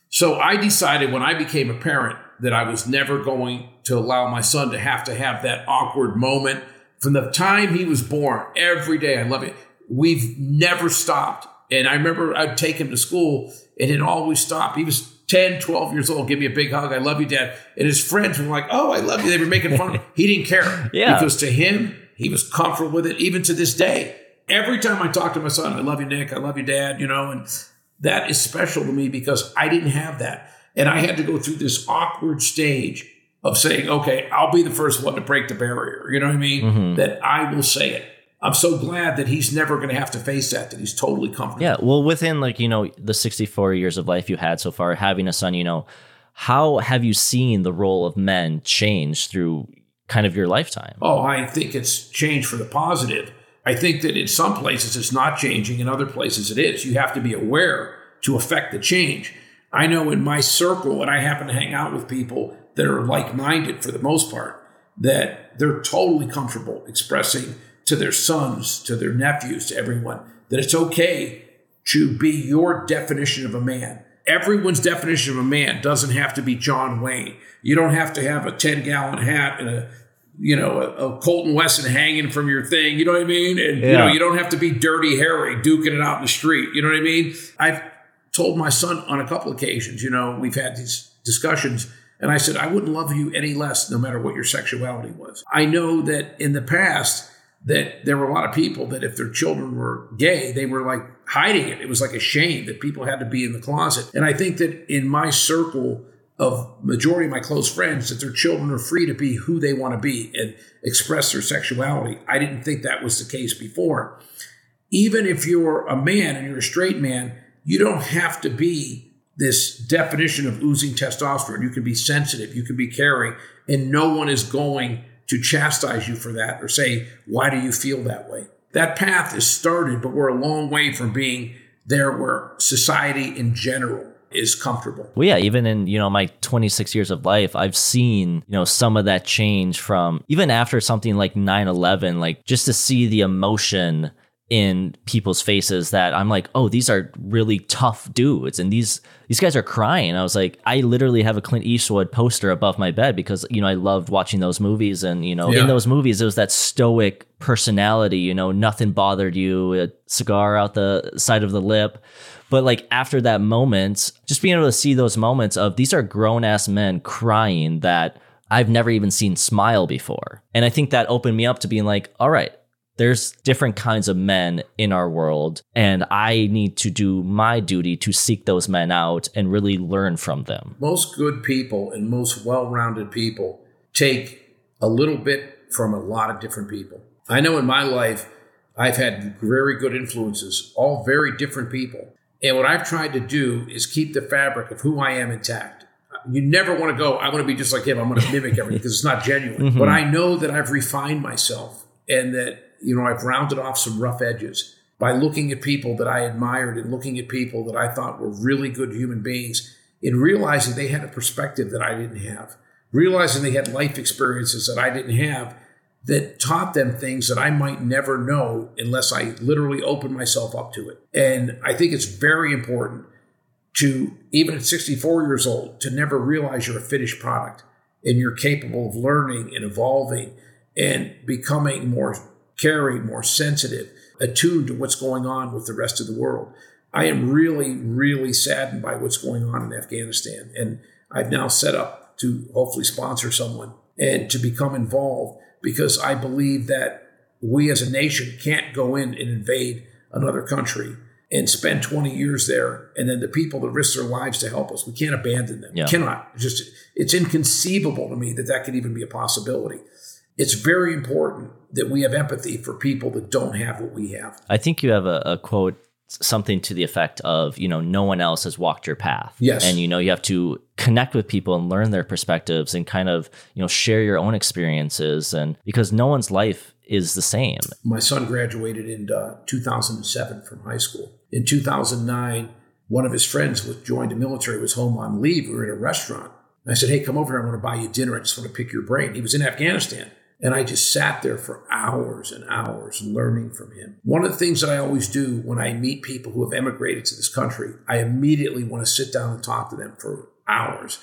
C: So I decided when I became a parent that I was never going to allow my son to have to have that awkward moment. From the time he was born, every day, I love it. We've never stopped. And I remember I'd take him to school and it always stopped. He was 10, 12 years old, give me a big hug. I love you, dad. And his friends were like, oh, I love you. They were making fun of him. He didn't care.
A: Yeah.
C: Because to him, he was comfortable with it, even to this day. Every time I talk to my son, I love you, Nick. I love you, dad, you know, and that is special to me because I didn't have that. And I had to go through this awkward stage of saying, okay, I'll be the first one to break the barrier. You know what I mean?
A: Mm-hmm.
C: That I will say it. I'm so glad that he's never going to have to face that, that he's totally comfortable.
A: Yeah. Well, within like, you know, the 64 years of life you had so far, having a son, you know, how have you seen the role of men change through kind of your lifetime?
C: Oh, I think it's changed for the positive. I think that in some places it's not changing, in other places it is. You have to be aware to affect the change. I know in my circle, and I happen to hang out with people that are like minded for the most part, that they're totally comfortable expressing to their sons, to their nephews, to everyone, that it's okay to be your definition of a man. Everyone's definition of a man doesn't have to be John Wayne. You don't have to have a 10 gallon hat and a you know, a, a, Colton Wesson hanging from your thing. You know what I mean? And you know, you don't have to be dirty Harry duking it out in the street. You know what I mean? I've told my son on a couple occasions, you know, we've had these discussions, and I said, I wouldn't love you any less no matter what your sexuality was. I know that in the past that there were a lot of people that if their children were gay, they were like hiding it. It was like a shame that people had to be in the closet. And I think that in my circle of majority of my close friends that their children are free to be who they want to be and express their sexuality. I didn't think that was the case before. Even if you're a man and you're a straight man, you don't have to be this definition of oozing testosterone. You can be sensitive, you can be caring, and no one is going to chastise you for that or say, Why do you feel that way? That path is started, but we're a long way from being there where society in general is comfortable.
A: Well, yeah, even in, you know, my 26 years of life, I've seen, you know, some of that change from even after something like 9 11, like just to see the emotion in people's faces that I'm like, oh, these are really tough dudes, and these these guys are crying. I was like, I literally have a Clint Eastwood poster above my bed because you know I loved watching those movies, and you know
C: Yeah.
A: in those movies it was that stoic personality. You know, nothing bothered you, a cigar out the side of the lip. But like after that moment, just being able to see those moments of these are grown ass men crying that I've never even seen smile before. And I think that opened me up to being like, all right, there's different kinds of men in our world, and I need to do my duty to seek those men out and really learn from them.
C: most good people and most well-rounded people take a little bit from a lot of different people. I know in my life I've had very good influences, all very different people. And what I've tried to do is keep the fabric of who I am intact. You never want to go, I want to be just like him. I'm going to mimic everything because it's not genuine. Mm-hmm. But I know that I've refined myself and that, you know, I've rounded off some rough edges by looking at people that I admired and looking at people that I thought were really good human beings and realizing they had a perspective that I didn't have, realizing they had life experiences that I didn't have that taught them things that I might never know unless I literally opened myself up to it. And I think it's very important to, even at 64 years old, to never realize you're a finished product and you're capable of learning and evolving and becoming more caring, more sensitive, attuned to what's going on with the rest of the world. I am really, really saddened by what's going on in Afghanistan. And I've now set up to hopefully sponsor someone and to become involved because I believe that we as a nation can't go in and invade another country and spend 20 years there and then the people that risk their lives to help us we can't abandon them
A: Yeah.
C: cannot just it's inconceivable to me that that could even be a possibility it's very important that we have empathy for people that don't have what we have
A: I think you have a, a quote, something to the effect of, you know, no one else has walked your path.
C: Yes.
A: And, you know, you have to connect with people and learn their perspectives and kind of, you know, share your own experiences. And because no one's life is the same.
C: my son graduated in uh, 2007 from high school. In 2009, one of his friends was joined the military, was home on leave. We were in a restaurant. And I said, Hey, come over here. I want to buy you dinner. I just want to pick your brain. He was in Afghanistan. And I just sat there for hours and hours learning from him. One of the things that I always do when I meet people who have emigrated to this country, I immediately want to sit down and talk to them for hours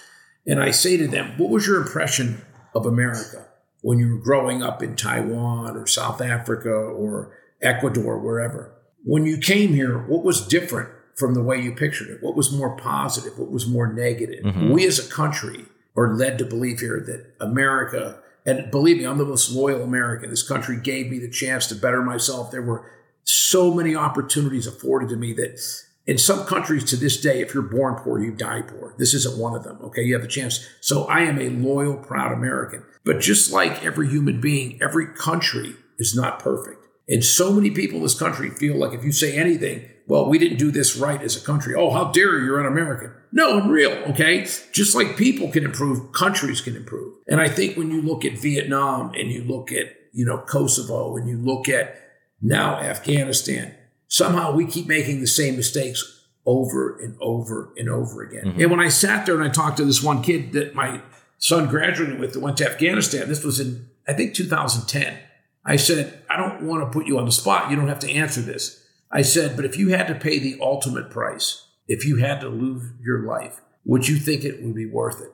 C: And I say to them, What was your impression of America when you were growing up in Taiwan or South Africa or Ecuador, wherever? When you came here, what was different from the way you pictured it? What was more positive? What was more negative?
A: Mhm.
C: We as a country are led to believe here that America, and believe me, I'm the most loyal American. This country gave me the chance to better myself. There were so many opportunities afforded to me that in some countries to this day, if you're born poor, you die poor. This isn't one of them. Okay. You have a chance. So I am a loyal, proud American. But just like every human being, every country is not perfect. And so many people in this country feel like if you say anything, well, we didn't do this right as a country. Oh, how dare you? You're an American. No, I'm real. Okay. Just like people can improve, countries can improve. And I think when you look at Vietnam and you look at, you know, Kosovo and you look at now Afghanistan, somehow we keep making the same mistakes over and over and over again. Mm-hmm. And when I sat there and I talked to this one kid that my son graduated with that went to Afghanistan, this was in, I think, 2010. I said, I don't want to put you on the spot. You don't have to answer this. I said, but if you had to pay the ultimate price, if you had to lose your life, would you think it would be worth it?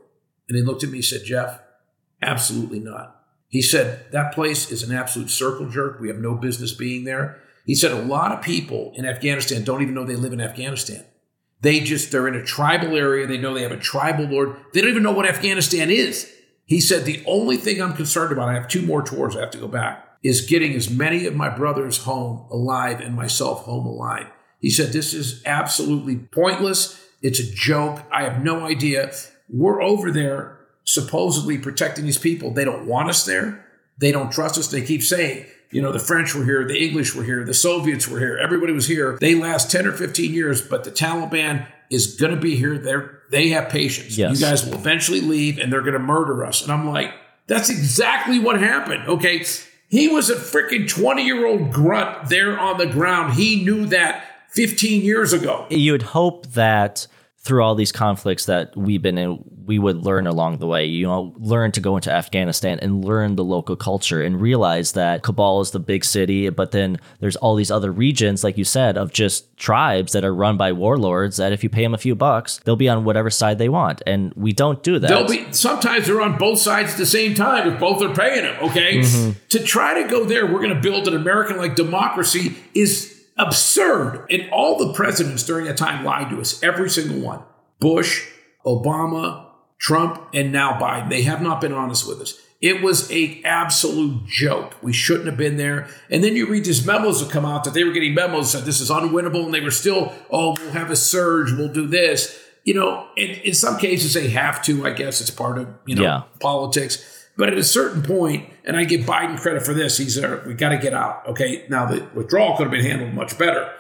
C: And he looked at me and said, Jeff, absolutely not. He said, that place is an absolute circle jerk. We have no business being there. He said, a lot of people in Afghanistan don't even know they live in Afghanistan. They just, they're in a tribal area. They know they have a tribal lord. They don't even know what Afghanistan is. He said, the only thing I'm concerned about, I have two more tours I have to go back, is getting as many of my brothers home alive and myself home alive. He said, this is absolutely pointless. It's a joke. I have no idea. We're over there supposedly protecting these people. They don't want us there. They don't trust us. They keep saying, you know, the French were here, the English were here, the Soviets were here, everybody was here. They last 10 or 15 years, but the Taliban is going to be here. They're, they have patience.
A: Yes.
C: You guys will eventually leave and they're going to murder us. And I'm like, that's exactly what happened. Okay. He was a freaking 20 year old grunt there on the ground. He knew that 15 years ago.
A: you would hope that through all these conflicts that we've been in, we would learn along the way. You know, learn to go into Afghanistan and learn the local culture and realize that Kabul is the big city, but then there's all these other regions, like you said, of just tribes that are run by warlords. That if you pay them a few bucks, they'll be on whatever side they want, and we don't do that.
C: They'll be sometimes they're on both sides at the same time if both are paying them. Okay, mm-hmm. to try to go there, we're going to build an American like democracy is absurd. And all the presidents during that time lied to us. Every single one: Bush, Obama, Trump, and now Biden. They have not been honest with us. It was a absolute joke. We shouldn't have been there. And then you read these memos that come out that they were getting memos that this is unwinnable, and they were still, oh, we'll have a surge, we'll do this. You know, in, in some cases they have to. I guess it's part of you know
A: Yeah.
C: politics. But at a certain point, and I give Biden credit for this, he's there. We got to get out. Okay, now the withdrawal could have been handled much better.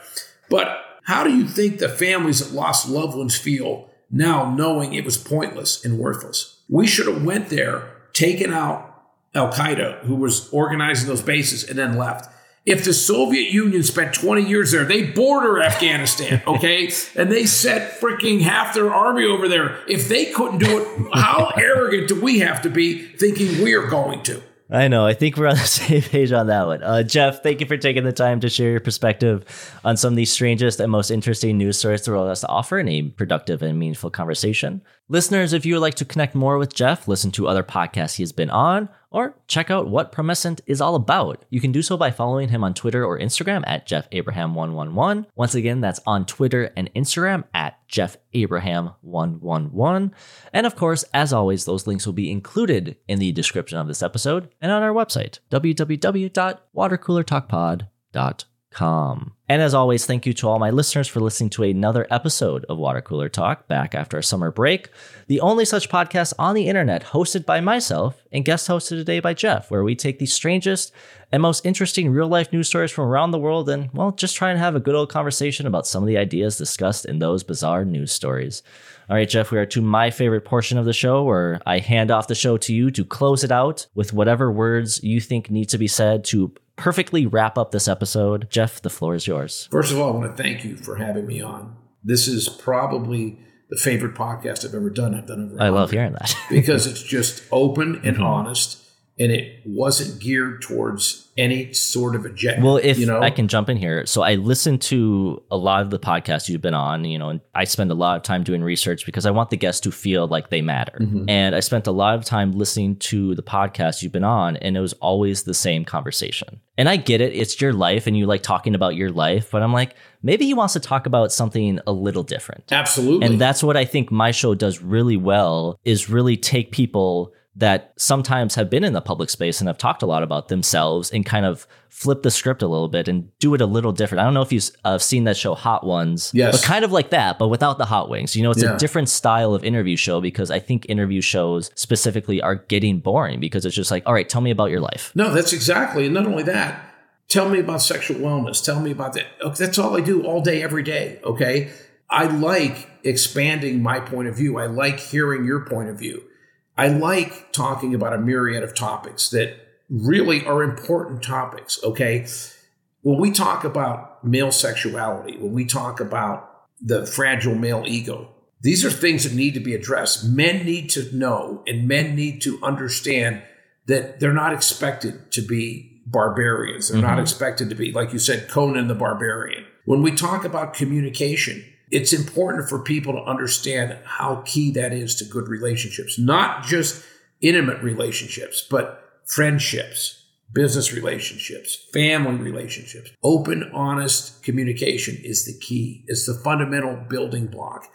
C: But how do you think the families that lost loved ones feel now, knowing it was pointless and worthless? We should have went there, taken out Al Qaeda, who was organizing those bases, and then left. If the Soviet Union spent 20 years there, they border Afghanistan, okay? and they set freaking half their army over there. If they couldn't do it, how arrogant do we have to be thinking we are going to?
A: I know. I think we're on the same page on that one. Uh, Jeff, thank you for taking the time to share your perspective on some of the strangest and most interesting news stories the world has to offer in a productive and meaningful conversation. Listeners, if you would like to connect more with Jeff, listen to other podcasts he has been on, or check out what Promescent is all about, you can do so by following him on Twitter or Instagram at Jeff Abraham111. Once again, that's on Twitter and Instagram at Jeff Abraham111. And of course, as always, those links will be included in the description of this episode and on our website, www.watercoolertalkpod.com. And as always, thank you to all my listeners for listening to another episode of Water Cooler Talk back after a summer break, the only such podcast on the internet hosted by myself and guest hosted today by Jeff, where we take the strangest and most interesting real life news stories from around the world and, well, just try and have a good old conversation about some of the ideas discussed in those bizarre news stories. All right, Jeff, we are to my favorite portion of the show where I hand off the show to you to close it out with whatever words you think need to be said to perfectly wrap up this episode. Jeff, the floor is yours.
C: First of all, I want to thank you for having me on. This is probably the favorite podcast I've ever done. I've done over
A: I love hearing that.
C: because it's just open and honest. And it wasn't geared towards any sort of agenda.
A: Well, if
C: you know,
A: I can jump in here. So I listen to a lot of the podcasts you've been on, you know, and I spend a lot of time doing research because I want the guests to feel like they matter.
C: Mm-hmm.
A: And I spent a lot of time listening to the podcast you've been on, and it was always the same conversation. And I get it, it's your life and you like talking about your life, but I'm like, maybe he wants to talk about something a little different.
C: absolutely.
A: And that's what I think my show does really well is really take people that sometimes have been in the public space and have talked a lot about themselves and kind of flip the script a little bit and do it a little different. I don't know if you've uh, seen that show Hot Ones,
C: Yes.
A: but kind of like that, but without the hot wings. You know, it's
C: Yeah.
A: a different style of interview show because I think interview shows specifically are getting boring because it's just like, all right, tell me about your life.
C: No, that's exactly. And not only that, tell me about sexual wellness. Tell me about that. Okay, That's all I do all day, every day. Okay. I like expanding my point of view. I like hearing your point of view. I like talking about a myriad of topics that really are important topics. Okay. When we talk about male sexuality, when we talk about the fragile male ego, these are things that need to be addressed. Men need to know and men need to understand that they're not expected to be barbarians. They're not mm-hmm. expected to be, like you said, Conan the Barbarian. When we talk about communication, it's important for people to understand how key that is to good relationships, not just intimate relationships, but friendships, business relationships, family relationships. Open, honest communication is the key, it's the fundamental building block.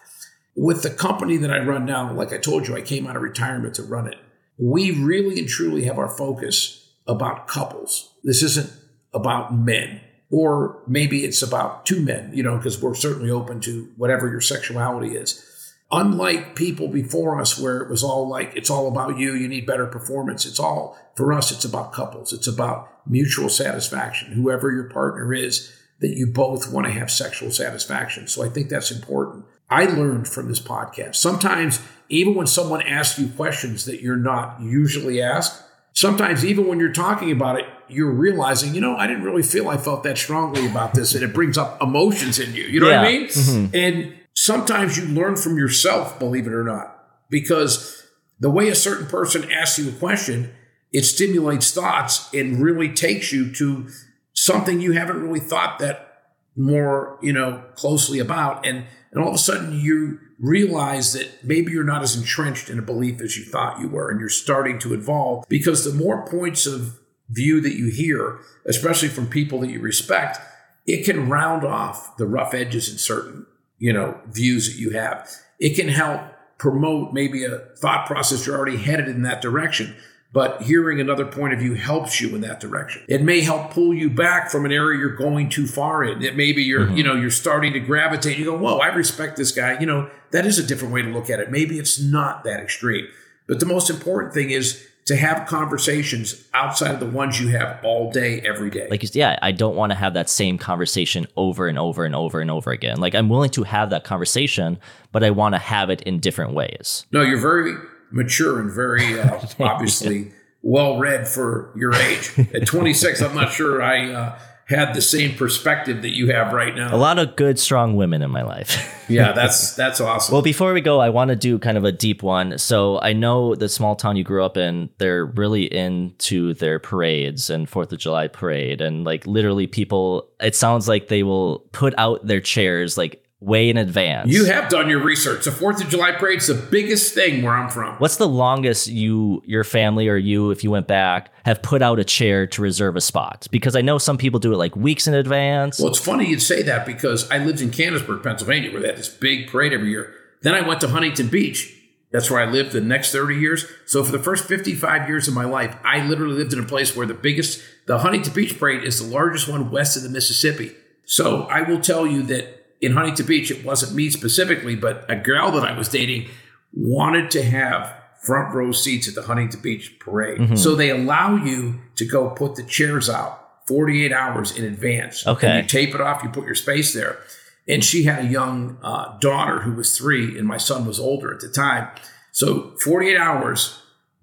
C: With the company that I run now, like I told you, I came out of retirement to run it. We really and truly have our focus about couples. This isn't about men, or maybe it's about two men, you know, because we're certainly open to whatever your sexuality is. Unlike people before us, where it was all like, it's all about you, you need better performance. It's all, for us, it's about couples. It's about mutual satisfaction. Whoever your partner is, that you both want to have sexual satisfaction. So I think that's important. I learned from this podcast. Sometimes, even when someone asks you questions that you're not usually asked, sometimes even when you're talking about it, you're realizing, you know, I didn't really feel I felt that strongly about this, and it brings up emotions in you. You know what I
A: Yeah.
C: mean? Mm-hmm. And sometimes you learn from yourself, believe it or not, because the way a certain person asks you a question, it stimulates thoughts and really takes you to something you haven't really thought that more, you know, closely about. And and all of a sudden you realize that maybe you're not as entrenched in a belief as you thought you were, and you're starting to evolve because the more points of view that you hear, especially from people that you respect, it can round off the rough edges in certain, you know, views that you have. It can help promote maybe a thought process you're already headed in that direction but hearing another point of view helps you in that direction. It may help pull you back from an area you're going too far in. That maybe you're, mm-hmm. you know, you're starting to gravitate. You go, whoa, I respect this guy. You know, that is a different way to look at it. Maybe it's not that extreme. But the most important thing is to have conversations outside of the ones you have all day, every day.
A: Like yeah, I don't want to have that same conversation over and over and over and over again. Like I'm willing to have that conversation, but I want to have it in different ways.
C: no, you're very mature and very uh, obviously well read for your age. At 26, I'm not sure I uh, had the same perspective that you have right now.
A: A lot of good, strong women in my life.
C: Yeah, that's that's awesome.
A: Well, before we go, I want to do kind of a deep one. So I know the small town you grew up in, they're really into their parades and Fourth of July parade. And like literally people, it sounds like they will put out their chairs like way in advance.
C: you have done your research. The Fourth of July parade's the biggest thing where I'm from.
A: What's the longest you, your family, or you, if you went back, have put out a chair to reserve a spot? Because I know some people do it like weeks in advance.
C: Well, it's funny you'd say that because I lived in Canonsburg, Pennsylvania, where they had this big parade every year. Then I went to Huntington Beach. That's where I lived the next 30 years. So for the first 55 years of my life, I literally lived in a place where the biggest, the Huntington Beach parade is the largest one west of the Mississippi. So I will tell you that in Huntington Beach, it wasn't me specifically, but a girl that I was dating wanted to have front row seats at the Huntington Beach parade. So they allow you to go put the chairs out 48 hours in advance.
A: Okay.
C: And you tape it off, you put your space there. And she had a young uh, daughter who was three, and my son was older at the time. So 48 hours,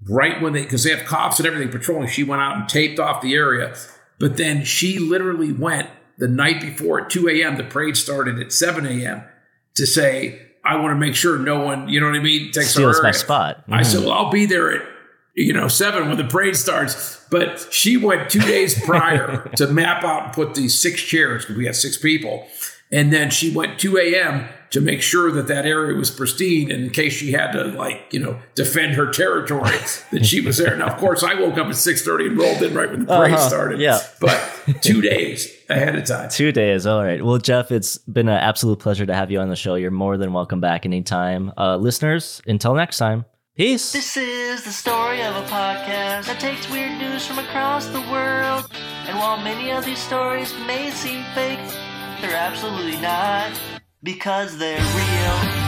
C: right when they, because they have cops and everything patrolling, she went out and taped off the area. But then she literally went the night before at 2 a.m. The parade started at 7 a.m. to say, I want to make sure no one, you know what I mean, takes
A: Steals
C: our
A: my
C: area."
A: spot.
C: I said, mm-hmm. well, I'll be there at you know, seven when the parade starts. But she went two days prior to map out and put these six chairs because we had six people. And then she went 2 a.m. to make sure that that area was pristine in case she had to, like, you know, defend her territory that she was there. Now, of course, I woke up at 6.30 and rolled in right when the parade
A: Uh-huh,
C: started.
A: yeah.
C: But two days ahead of time.
A: Two days. All right. Well, Jeff, it's been an absolute pleasure to have you on the show. You're more than welcome back anytime. Uh, listeners, until next time, peace.
B: This is the story of a podcast that takes weird news from across the world. And while many of these stories may seem fake, they're absolutely not because they're real.